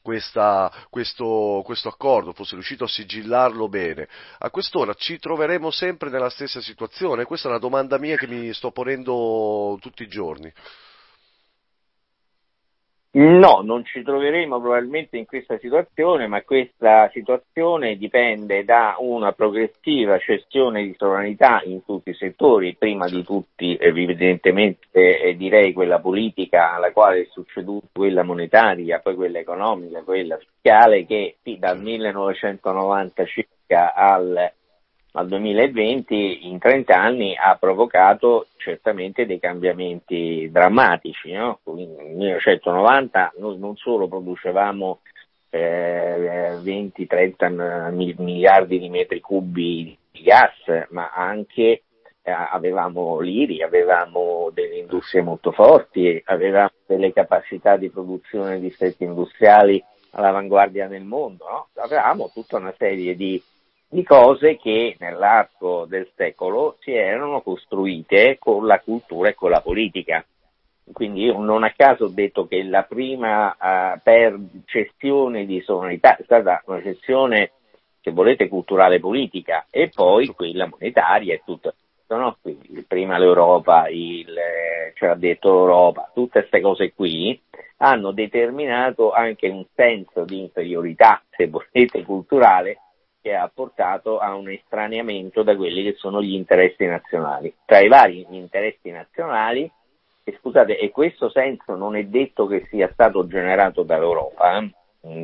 questa, questo, questo, accordo, fosse riuscito a sigillarlo bene, a quest'ora ci troveremo sempre nella stessa situazione? Questa è una domanda mia che mi sto ponendo tutti i giorni. No, non ci troveremo probabilmente in questa situazione, ma questa situazione dipende da una progressiva cessione di sovranità in tutti i settori, prima di tutti evidentemente direi quella politica alla quale è succeduta quella monetaria, poi quella economica, quella fiscale che dal 1990 circa al al 2020 in 30 anni ha provocato certamente dei cambiamenti drammatici. No? Nel 1990 noi non solo producevamo eh, 20-30 miliardi di metri cubi di gas, ma anche eh, avevamo l'IRI, avevamo delle industrie molto forti, avevamo delle capacità di produzione di distretti industriali all'avanguardia nel mondo, no? avevamo tutta una serie di di cose che nell'arco del secolo si erano costruite con la cultura e con la politica. Quindi io non a caso ho detto che la prima uh, per cessione di sovranità è stata una cessione, se volete, culturale politica e poi quella monetaria e tutto. No? Quindi prima l'Europa, il, ce l'ha detto l'Europa, tutte queste cose qui hanno determinato anche un senso di inferiorità, se volete, culturale che ha portato a un estraneamento da quelli che sono gli interessi nazionali. Tra i vari interessi nazionali, e scusate, e questo senso non è detto che sia stato generato dall'Europa, eh,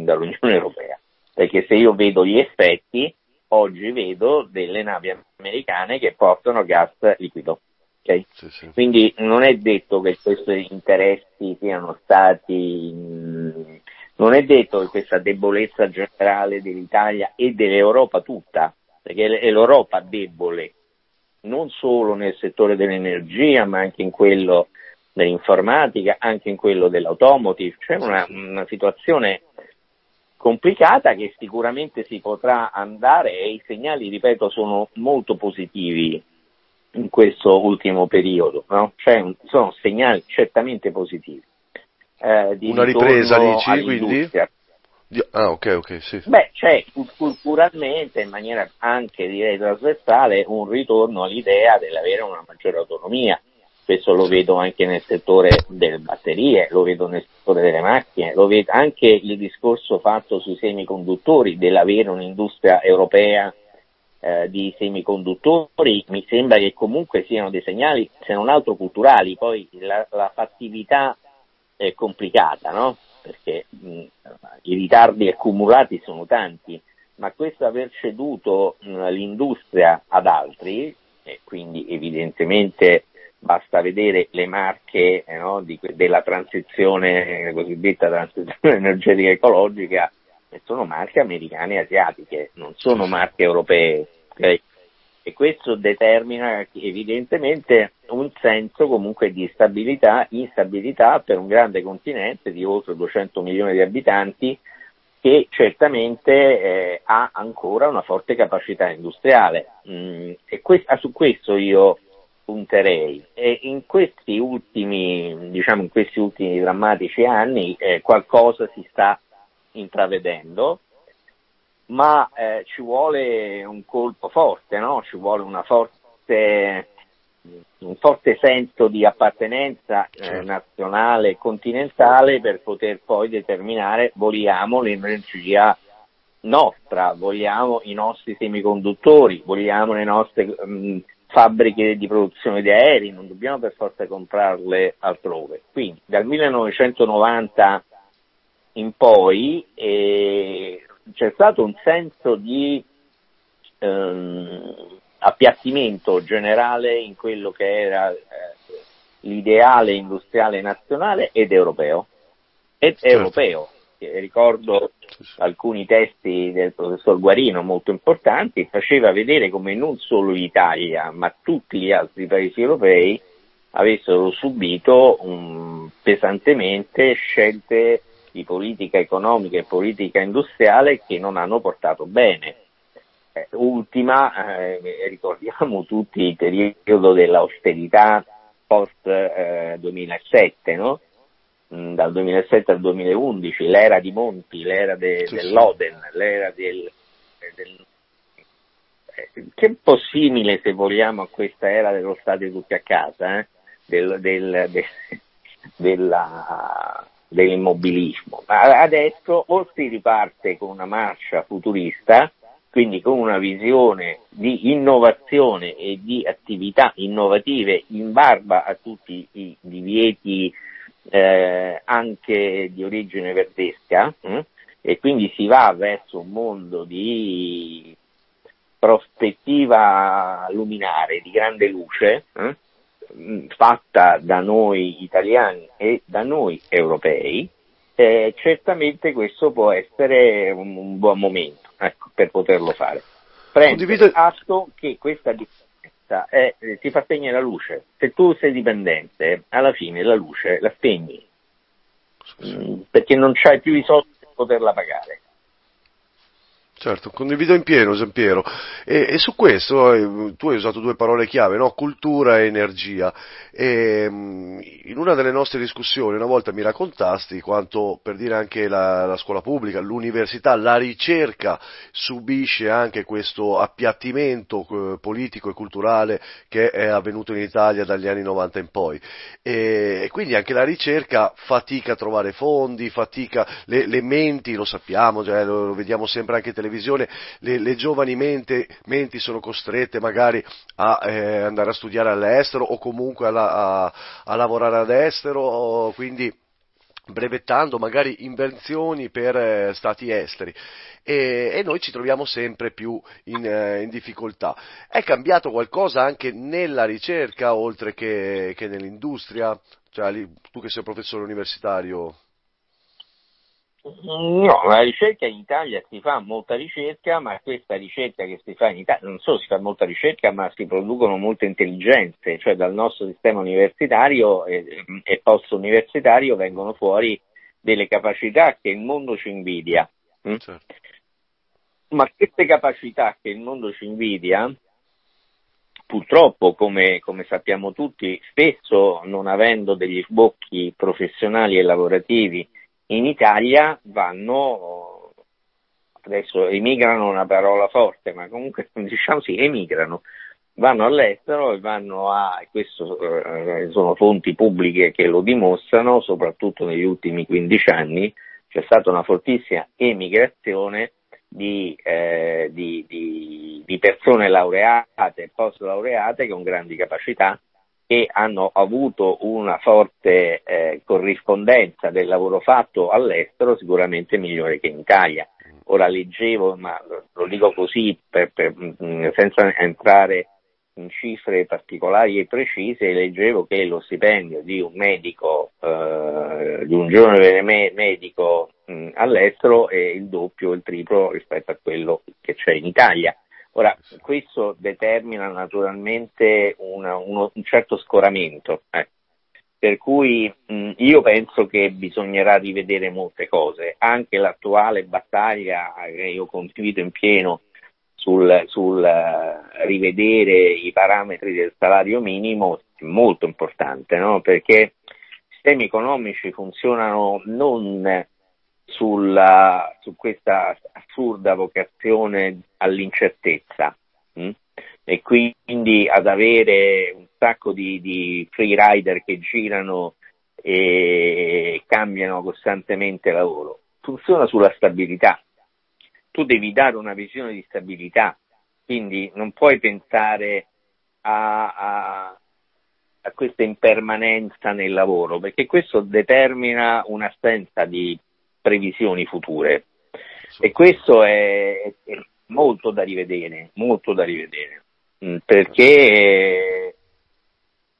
dall'Unione Europea, perché se io vedo gli effetti, oggi vedo delle navi americane che portano gas liquido. Okay? Sì, sì. Quindi non è detto che questi interessi siano stati non è detto che questa debolezza generale dell'Italia e dell'Europa tutta, perché è l'Europa debole, non solo nel settore dell'energia, ma anche in quello dell'informatica, anche in quello dell'automotive, c'è una, una situazione complicata che sicuramente si potrà andare e i segnali, ripeto, sono molto positivi in questo ultimo periodo, no? cioè, sono segnali certamente positivi eh, di Una ripresa dici, quindi? Ah, ok, ok, sì. Beh, c'è culturalmente, in maniera anche direi trasversale, un ritorno all'idea dell'avere una maggiore autonomia. Questo lo vedo anche nel settore delle batterie, lo vedo nel settore delle macchine, lo vedo anche il discorso fatto sui semiconduttori, dell'avere un'industria europea eh, di semiconduttori, mi sembra che comunque siano dei segnali, se non altro culturali, poi la, la fattività è complicata, no? Perché mh, i ritardi accumulati sono tanti, ma questo aver ceduto mh, l'industria ad altri, e quindi evidentemente basta vedere le marche eh, no, di, della transizione, cosiddetta transizione *laughs* energetica ecologica, sono marche americane e asiatiche, non sono marche europee. Okay? E questo determina evidentemente un senso comunque di stabilità, instabilità per un grande continente di oltre 200 milioni di abitanti che certamente eh, ha ancora una forte capacità industriale. Mm, e que- ah, su questo io punterei. E in questi ultimi, diciamo in questi ultimi drammatici anni eh, qualcosa si sta intravedendo ma eh, ci vuole un colpo forte, no? ci vuole forte, un forte senso di appartenenza eh, certo. nazionale e continentale per poter poi determinare vogliamo l'energia nostra, vogliamo i nostri semiconduttori, vogliamo le nostre mh, fabbriche di produzione di aerei, non dobbiamo per forza comprarle altrove. Quindi dal 1990 in poi eh, c'è stato un senso di ehm, appiattimento generale in quello che era eh, l'ideale industriale nazionale ed europeo. Ed certo. europeo. Ricordo alcuni testi del professor Guarino molto importanti, faceva vedere come non solo l'Italia, ma tutti gli altri paesi europei avessero subito um, pesantemente scelte di politica economica e politica industriale che non hanno portato bene. Eh, ultima, eh, ricordiamo tutti il periodo dell'austerità post eh, 2007, no? Mm, dal 2007 al 2011, l'era di Monti, l'era de, sì, dell'Oden, l'era del, del eh, che è un po' simile se vogliamo a questa era dello stadio tutti a casa, eh? del, del, de, *laughs* della, dell'immobilismo, ma adesso o si riparte con una marcia futurista, quindi con una visione di innovazione e di attività innovative in barba a tutti i divieti eh, anche di origine verdesca, hm? e quindi si va verso un mondo di prospettiva luminare, di grande luce, eh, fatta da noi italiani e da noi europei, eh, certamente questo può essere un, un buon momento ecco, per poterlo fare. Prendo Condivido- atto che questa dipendenza è, eh, ti fa spegnere la luce. Se tu sei dipendente, alla fine la luce la spegni, mm, perché non c'hai più i soldi per poterla pagare. Certo, condivido in pieno Giampiero. E, e su questo eh, tu hai usato due parole chiave, no? cultura e energia. E, mh, in una delle nostre discussioni una volta mi raccontasti quanto, per dire anche la, la scuola pubblica, l'università, la ricerca subisce anche questo appiattimento eh, politico e culturale che è avvenuto in Italia dagli anni 90 in poi. E, e quindi anche la ricerca fatica a trovare fondi, fatica, le, le menti, lo sappiamo, cioè, lo, lo vediamo sempre anche in televisione, le, le giovani mente, menti sono costrette magari a eh, andare a studiare all'estero o comunque alla- a, a lavorare all'estero, quindi brevettando magari invenzioni per eh, stati esteri e, e noi ci troviamo sempre più in, eh, in difficoltà. È cambiato qualcosa anche nella ricerca oltre che, che nell'industria? Cioè, tu che sei professore universitario, No, la ricerca in Italia si fa molta ricerca, ma questa ricerca che si fa in Italia, non solo si fa molta ricerca, ma si producono molte intelligenze, cioè dal nostro sistema universitario e, e post-universitario vengono fuori delle capacità che il mondo ci invidia. mm? certo. Ma queste capacità che il mondo ci invidia, purtroppo, come, come sappiamo tutti, spesso non avendo degli sbocchi professionali e lavorativi in Italia vanno, adesso emigrano è una parola forte, ma comunque *laughs* diciamo sì, emigrano, vanno all'estero e vanno a, e questo eh, sono fonti pubbliche che lo dimostrano, soprattutto negli ultimi 15 anni c'è stata una fortissima emigrazione di, eh, di- di- di persone laureate e post laureate con grandi capacità che hanno avuto una forte eh, corrispondenza del lavoro fatto all'estero sicuramente migliore che in Italia. Ora leggevo, ma lo- dico così per- per- mh, senza entrare in cifre particolari e precise, leggevo che lo stipendio di un medico, eh, di un giovane me- medico mh, all'estero è il doppio o il triplo rispetto a quello che c'è in Italia. Ora, questo determina naturalmente una- uno- un certo scoramento, eh. per cui mh, io penso che bisognerà rivedere molte cose, anche l'attuale battaglia che io condivido in pieno sul, sul, eh, rivedere i parametri del salario minimo è molto importante, no? perché i sistemi economici funzionano non sulla, su questa assurda vocazione all'incertezza mh? e quindi ad avere un sacco di, di free rider che girano e cambiano costantemente lavoro. Funziona sulla stabilità. Tu devi dare una visione di stabilità, quindi non puoi pensare a, a- a questa impermanenza nel lavoro, perché questo determina un'assenza di previsioni future. E questo è, è molto da rivedere, molto da rivedere, Mm, perché eh,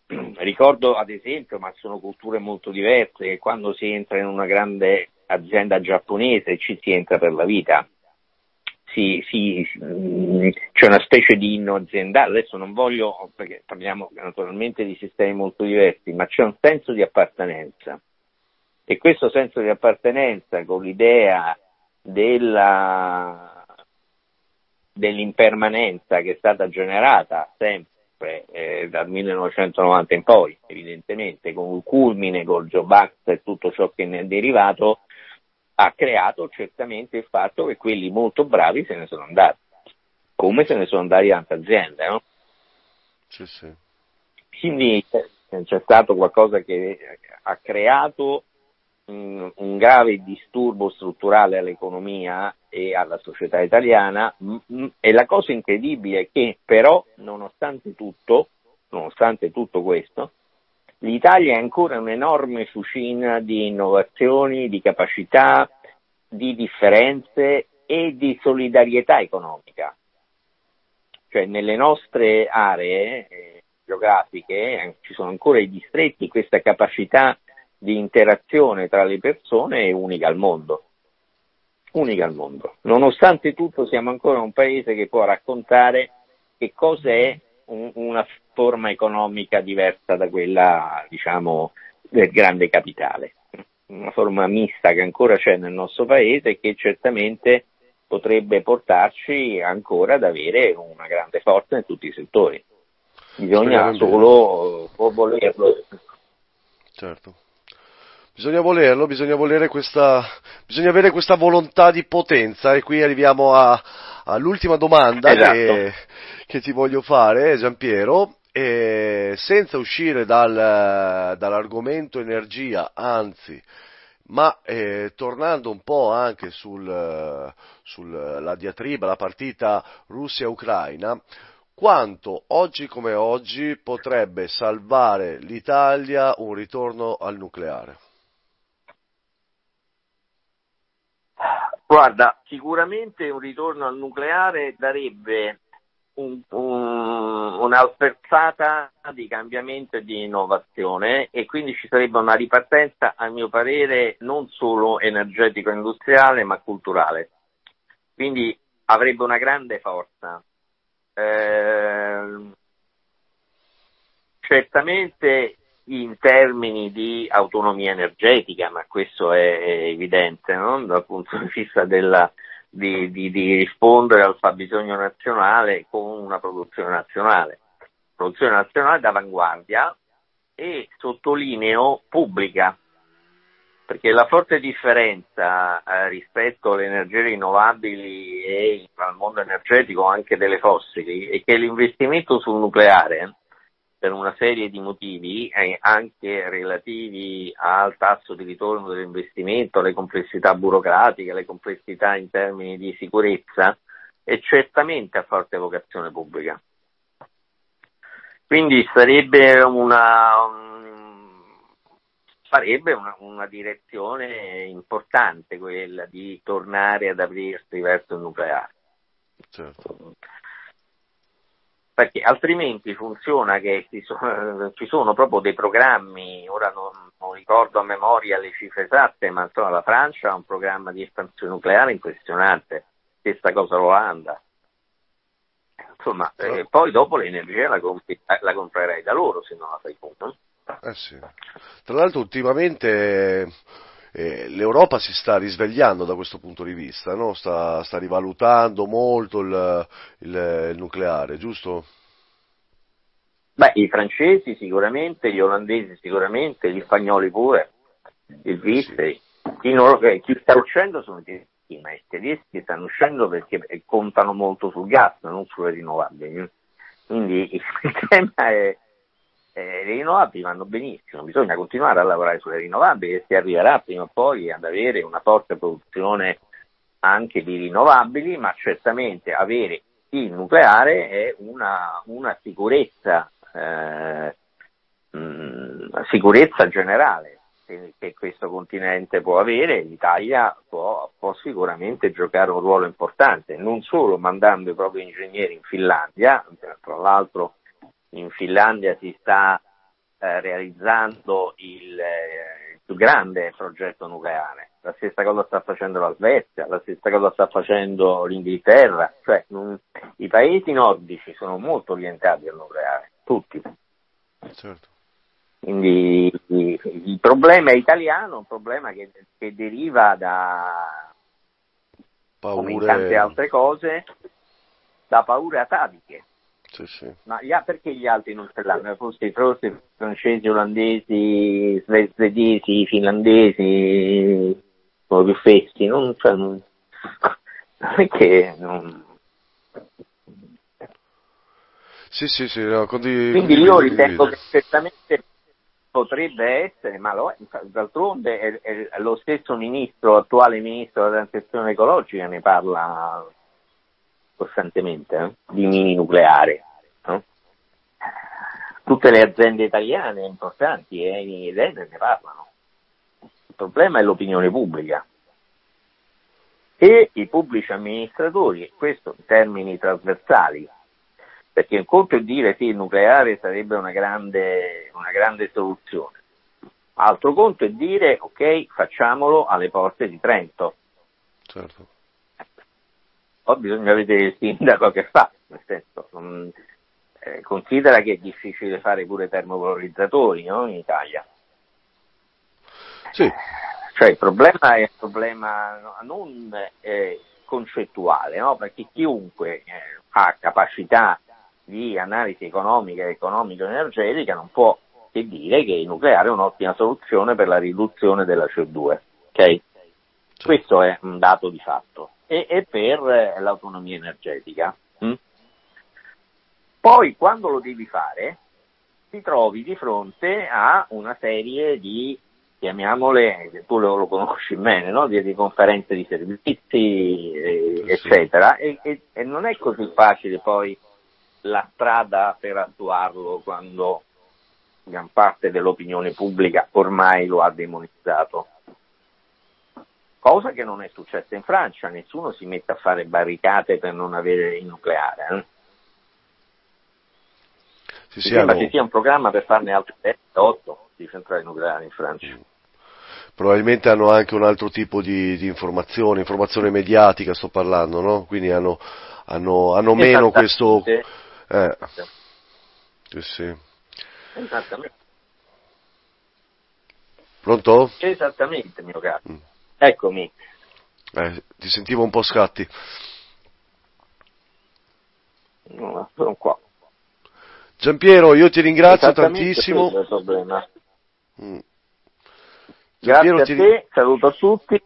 *clears throat* ricordo ad esempio, ma sono culture molto diverse, che quando si entra in una grande azienda giapponese ci si entra per la vita. Si, si- mm, c'è una specie di inno aziendale, adesso non voglio, perché parliamo naturalmente di sistemi molto diversi, ma c'è un senso di appartenenza. E questo senso di appartenenza con l'idea della, dell'impermanenza che è stata generata sempre eh, dal 1990 in poi, evidentemente, con il culmine col Job Act e tutto ciò che ne è derivato, ha creato certamente il fatto che quelli molto bravi se ne sono andati, come se ne sono andati tante aziende, no? Sì, sì. Quindi c'è stato qualcosa che ha creato un, grave disturbo strutturale all'economia e alla società italiana e la cosa incredibile è che però nonostante tutto, nonostante tutto questo, l'Italia è ancora un'enorme fucina di innovazioni, di capacità, di differenze e di solidarietà economica. Cioè nelle nostre aree eh, geografiche eh, ci sono ancora i distretti, questa capacità di interazione tra le persone è unica al mondo. Unica al mondo. Nonostante tutto siamo ancora un paese che può raccontare che cosa è un- una forma economica diversa da quella, diciamo, del grande capitale. Una forma mista che ancora c'è nel nostro paese e che certamente potrebbe portarci ancora ad avere una grande forza in tutti i settori. Bisogna Speriamo solo volerlo. Certo. Bisogna volerlo, bisogna volere questa, bisogna avere questa volontà di potenza e qui arriviamo a- all'ultima domanda Esatto. che, che ti voglio fare, Giampiero, e senza uscire dal- dall'argomento energia, anzi, ma eh, tornando un po' anche sul, sulla diatriba, la partita Russia-Ucraina, quanto oggi come oggi potrebbe salvare l'Italia un ritorno al nucleare? Guarda, sicuramente un ritorno al nucleare darebbe un- un- una sferzata di cambiamento e di innovazione e quindi ci sarebbe una ripartenza, a mio parere, non solo energetico-industriale ma culturale. Quindi avrebbe una grande forza. Ehm, certamente in termini di autonomia energetica, ma questo è evidente no? dal punto di vista della, di, di- di rispondere al fabbisogno nazionale con una produzione nazionale. Produzione nazionale d'avanguardia e sottolineo pubblica, perché la forte differenza eh, rispetto alle energie rinnovabili e al mondo energetico anche delle fossili è che l'investimento sul nucleare per una serie di motivi, eh, anche relativi al tasso di ritorno dell'investimento, alle complessità burocratiche, alle complessità in termini di sicurezza, è certamente a forte vocazione pubblica. Quindi sarebbe una, un- sarebbe una, una direzione importante quella di tornare ad aprirsi verso il nucleare Certo. Perché altrimenti funziona che ci sono, ci sono proprio dei programmi, ora non, non ricordo a memoria le cifre esatte, ma insomma la Francia ha un programma di espansione nucleare impressionante, stessa cosa l'Olanda. Insomma, eh, poi dopo l'energia la, compri- la comprerai da loro se non la fai tu, no? Eh sì. Tra l'altro ultimamente eh, l'Europa si sta risvegliando da questo punto di vista, no? sta, sta rivalutando molto il, il- il nucleare, giusto? Beh, i francesi sicuramente, gli olandesi sicuramente, gli spagnoli pure, i svizzeri. Chi, non- eh, chi sta uscendo sono i tedeschi, ma i tedeschi stanno uscendo perché contano molto sul gas, non sulle rinnovabili. Quindi *laughs* il tema è, eh, le rinnovabili vanno benissimo, bisogna continuare a lavorare sulle rinnovabili e si arriverà prima o poi ad avere una forte produzione anche di rinnovabili, ma certamente avere il nucleare è una, una sicurezza, eh, mh, sicurezza generale che, che questo continente può avere, l'Italia può, può sicuramente giocare un ruolo importante, non solo mandando i propri ingegneri in Finlandia, tra l'altro in Finlandia si sta eh, realizzando il, eh, il più grande progetto nucleare. La stessa cosa sta facendo la Svezia, la stessa cosa sta facendo l'Inghilterra, cioè non- i paesi nordici sono molto orientati al nucleare, tutti. Certo. Quindi il, problema italiano è un problema che, che deriva da, come in tante Paure. altre cose, da paure ataviche. Sì, sì. Ma gli perché gli altri non ce l'hanno? Forse, forse i francesi, olandesi, sve- svedesi, finlandesi sono più fessi, non, cioè, non, *laughs* non è che non- Sì, sì, sì, no, condi- Quindi io ritengo che certamente potrebbe essere, ma lo è, d'altronde è, è lo stesso ministro, attuale ministro della transizione ecologica ne parla costantemente eh, di mini nucleare. no? Tutte le aziende italiane importanti e Eni ed Enel ne parlano. Il problema è l'opinione pubblica e i pubblici amministratori, questo in termini trasversali, perché un conto è dire sì, il nucleare sarebbe una grande, una grande soluzione, altro conto è dire ok, facciamolo alle porte di Trento. Certo. Poi bisogna vedere il sindaco che fa, nel senso, mm, eh, considera che è difficile fare pure termovalorizzatori no, in Italia. Sì, Cioè il problema è un problema no, non eh, concettuale, no? perché chiunque eh, ha capacità di analisi economica e economico-energetica non può che dire che il nucleare è un'ottima soluzione per la riduzione della CO2. ok? Questo è un dato di fatto. E, e per eh, l'autonomia energetica. mm? Poi quando lo devi fare ti trovi di fronte a una serie di, chiamiamole, tu lo, lo conosci bene, no? di, di conferenze di servizi, eh, eccetera, e, e- e non è così facile poi la strada per attuarlo quando gran parte dell'opinione pubblica ormai lo ha demonizzato. Cosa che non è successa in Francia, nessuno si mette a fare barricate per non avere il nucleare. eh. sì, sì, sembra hanno- ci sia un programma per farne altre 7, 8 di centrali nucleari in Francia. probabilmente hanno anche un altro tipo di, di informazione, informazione mediatica sto parlando, no? Quindi hanno, hanno, hanno meno questo... Eh, sì, sì. Esattamente. Pronto? Esattamente, mio caro. Mm. Eccomi. Eh, ti sentivo un po' scatti. No, sono qua. Giampiero, io ti ringrazio tantissimo. Mm. Grazie Giampiero, a ti, te, saluto a tutti.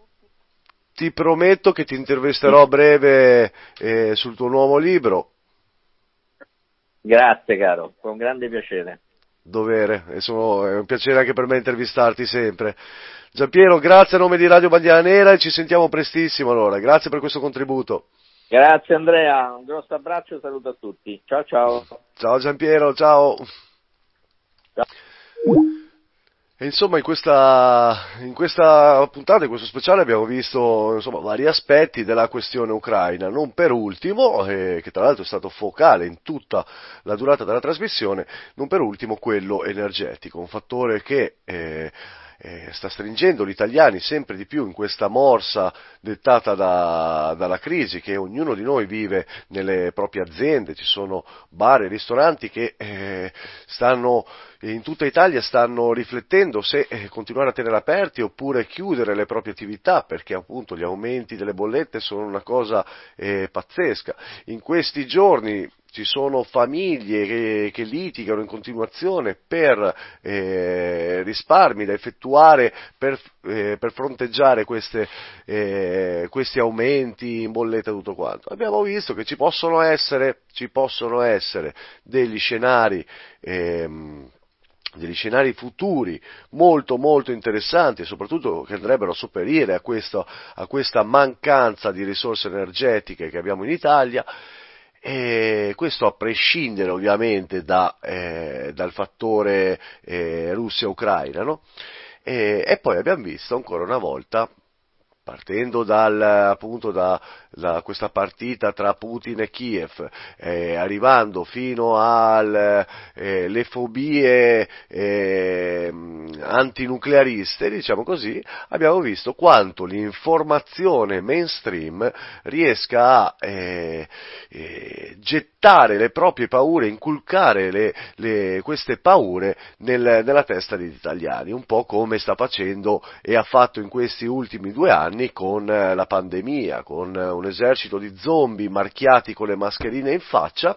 ti prometto che ti intervisterò a breve eh, sul tuo nuovo libro, Grazie caro, con grande piacere. Dovere, è un piacere anche per me intervistarti sempre. Giampiero, grazie a nome di Radio Bandiera Nera e ci sentiamo prestissimo allora, grazie per questo contributo. Grazie Andrea, un grosso abbraccio e saluto a tutti. Ciao ciao. Ciao Giampiero, ciao. Ciao. E insomma in questa, in questa puntata, in questo speciale abbiamo visto insomma, vari aspetti della questione ucraina, non per ultimo, eh, che tra l'altro è stato focale in tutta la durata della trasmissione, non per ultimo quello energetico, un fattore che eh, eh, sta stringendo gli italiani sempre di più in questa morsa dettata da- dalla crisi che ognuno di noi vive nelle proprie aziende, ci sono bar e ristoranti che eh, stanno in tutta Italia stanno riflettendo se eh, continuare a tenere aperti oppure chiudere le proprie attività perché appunto gli aumenti delle bollette sono una cosa eh, pazzesca. In questi giorni ci sono famiglie che, che litigano in continuazione per eh, risparmi da effettuare per, eh, per fronteggiare queste, eh, questi aumenti in bolletta e tutto quanto. Abbiamo visto che ci possono essere, ci possono essere degli scenari ehm, degli scenari futuri molto molto interessanti e soprattutto che andrebbero a sopperire a, questo, a questa mancanza di risorse energetiche che abbiamo in Italia e questo a prescindere ovviamente da, eh, dal fattore eh, Russia-Ucraina. No? E, e poi abbiamo visto ancora una volta partendo dal, appunto da, da questa partita tra Putin e Kiev, eh, arrivando fino alle eh, fobie eh, antinucleariste, diciamo così, abbiamo visto quanto l'informazione mainstream riesca a eh, gettare le proprie paure, inculcare le, le, queste paure nel, nella testa degli italiani, un po' come sta facendo e ha fatto in questi ultimi due anni con eh, la pandemia, con eh, un esercito di zombie marchiati con le mascherine in faccia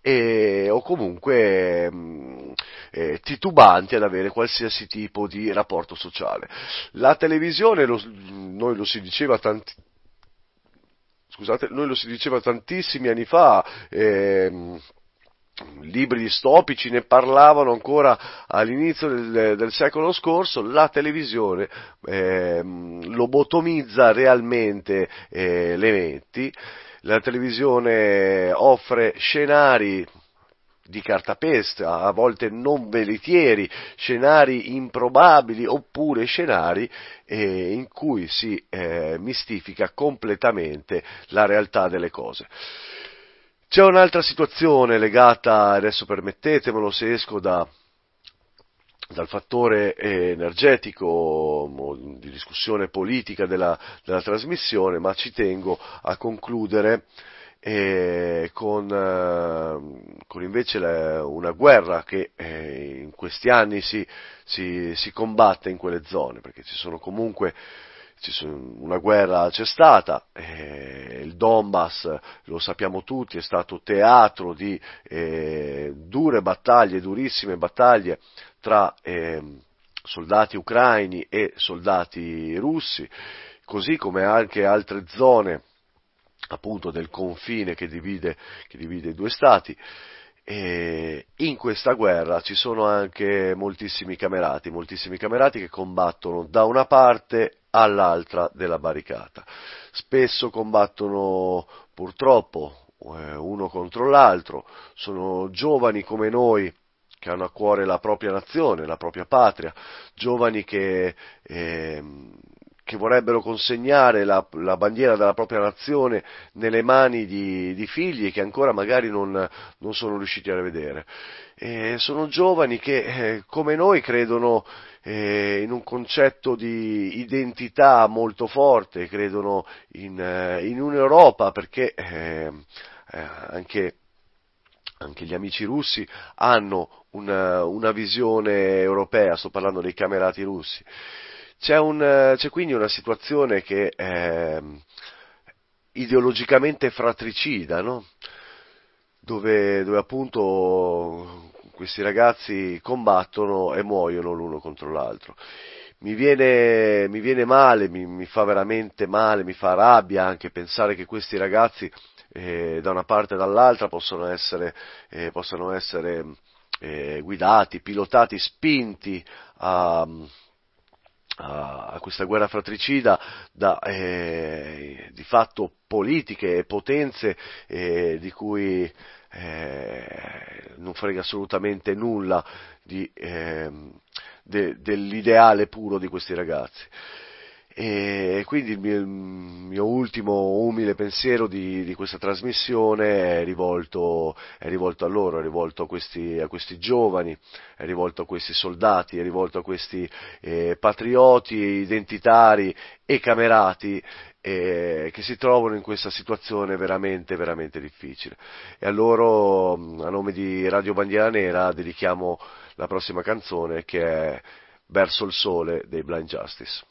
e, o comunque mh, eh, titubanti ad avere qualsiasi tipo di rapporto sociale. La televisione, lo, noi lo si diceva tanti, scusate, noi lo si diceva tantissimi anni fa, ehm, libri distopici ne parlavano ancora all'inizio del, del secolo scorso, la televisione eh, lobotomizza realmente eh, le menti, la televisione offre scenari di cartapesta, a volte non veritieri, scenari improbabili oppure scenari eh, in cui si eh, mistifica completamente la realtà delle cose. C'è un'altra situazione legata, adesso permettetemelo se esco da, dal fattore energetico di discussione politica della, della, trasmissione, ma ci tengo a concludere eh, con, eh, con, invece la, una guerra che eh, in questi anni si, si, si combatte in quelle zone, perché ci sono comunque una guerra c'è stata, eh, il Donbass, lo sappiamo tutti, è stato teatro di eh, dure battaglie, durissime battaglie tra eh, soldati ucraini e soldati russi, così come anche altre zone appunto del confine che divide, che divide i due stati. E in questa guerra ci sono anche moltissimi camerati, moltissimi camerati che combattono da una parte all'altra della barricata. Spesso combattono purtroppo eh, uno contro l'altro, sono giovani come noi che hanno a cuore la propria nazione, la propria patria, giovani che, eh, che vorrebbero consegnare la, la, bandiera della propria nazione nelle mani di, di figli che ancora magari non, non sono riusciti a vedere. Eh, sono giovani che, eh, come noi, credono eh, in un concetto di identità molto forte, credono in, eh, in un'Europa perché eh, eh, anche, anche, gli amici russi hanno una, una, visione europea, sto parlando dei camerati russi. C'è, un, c'è quindi una situazione che è ideologicamente fratricida, no? dove, dove appunto questi ragazzi combattono e muoiono l'uno contro l'altro. Mi viene, mi viene male, mi, mi, fa veramente male, mi fa rabbia anche pensare che questi ragazzi eh, da una parte e dall'altra possono essere, eh, possano essere eh, guidati, pilotati, spinti a, a questa guerra fratricida da eh, di fatto politiche e potenze eh, di cui eh, non frega assolutamente nulla di, ehm, de, dell'ideale puro di questi ragazzi. E quindi il mio, il mio ultimo umile pensiero di, di questa trasmissione è rivolto, è rivolto, a loro, è rivolto a questi, a questi, giovani, è rivolto a questi soldati, è rivolto a questi eh, patrioti identitari e camerati eh, che si trovano in questa situazione veramente, veramente difficile. E a loro, a nome di Radio Bandiera Nera, dedichiamo la prossima canzone che è Verso il sole dei Blind Justice.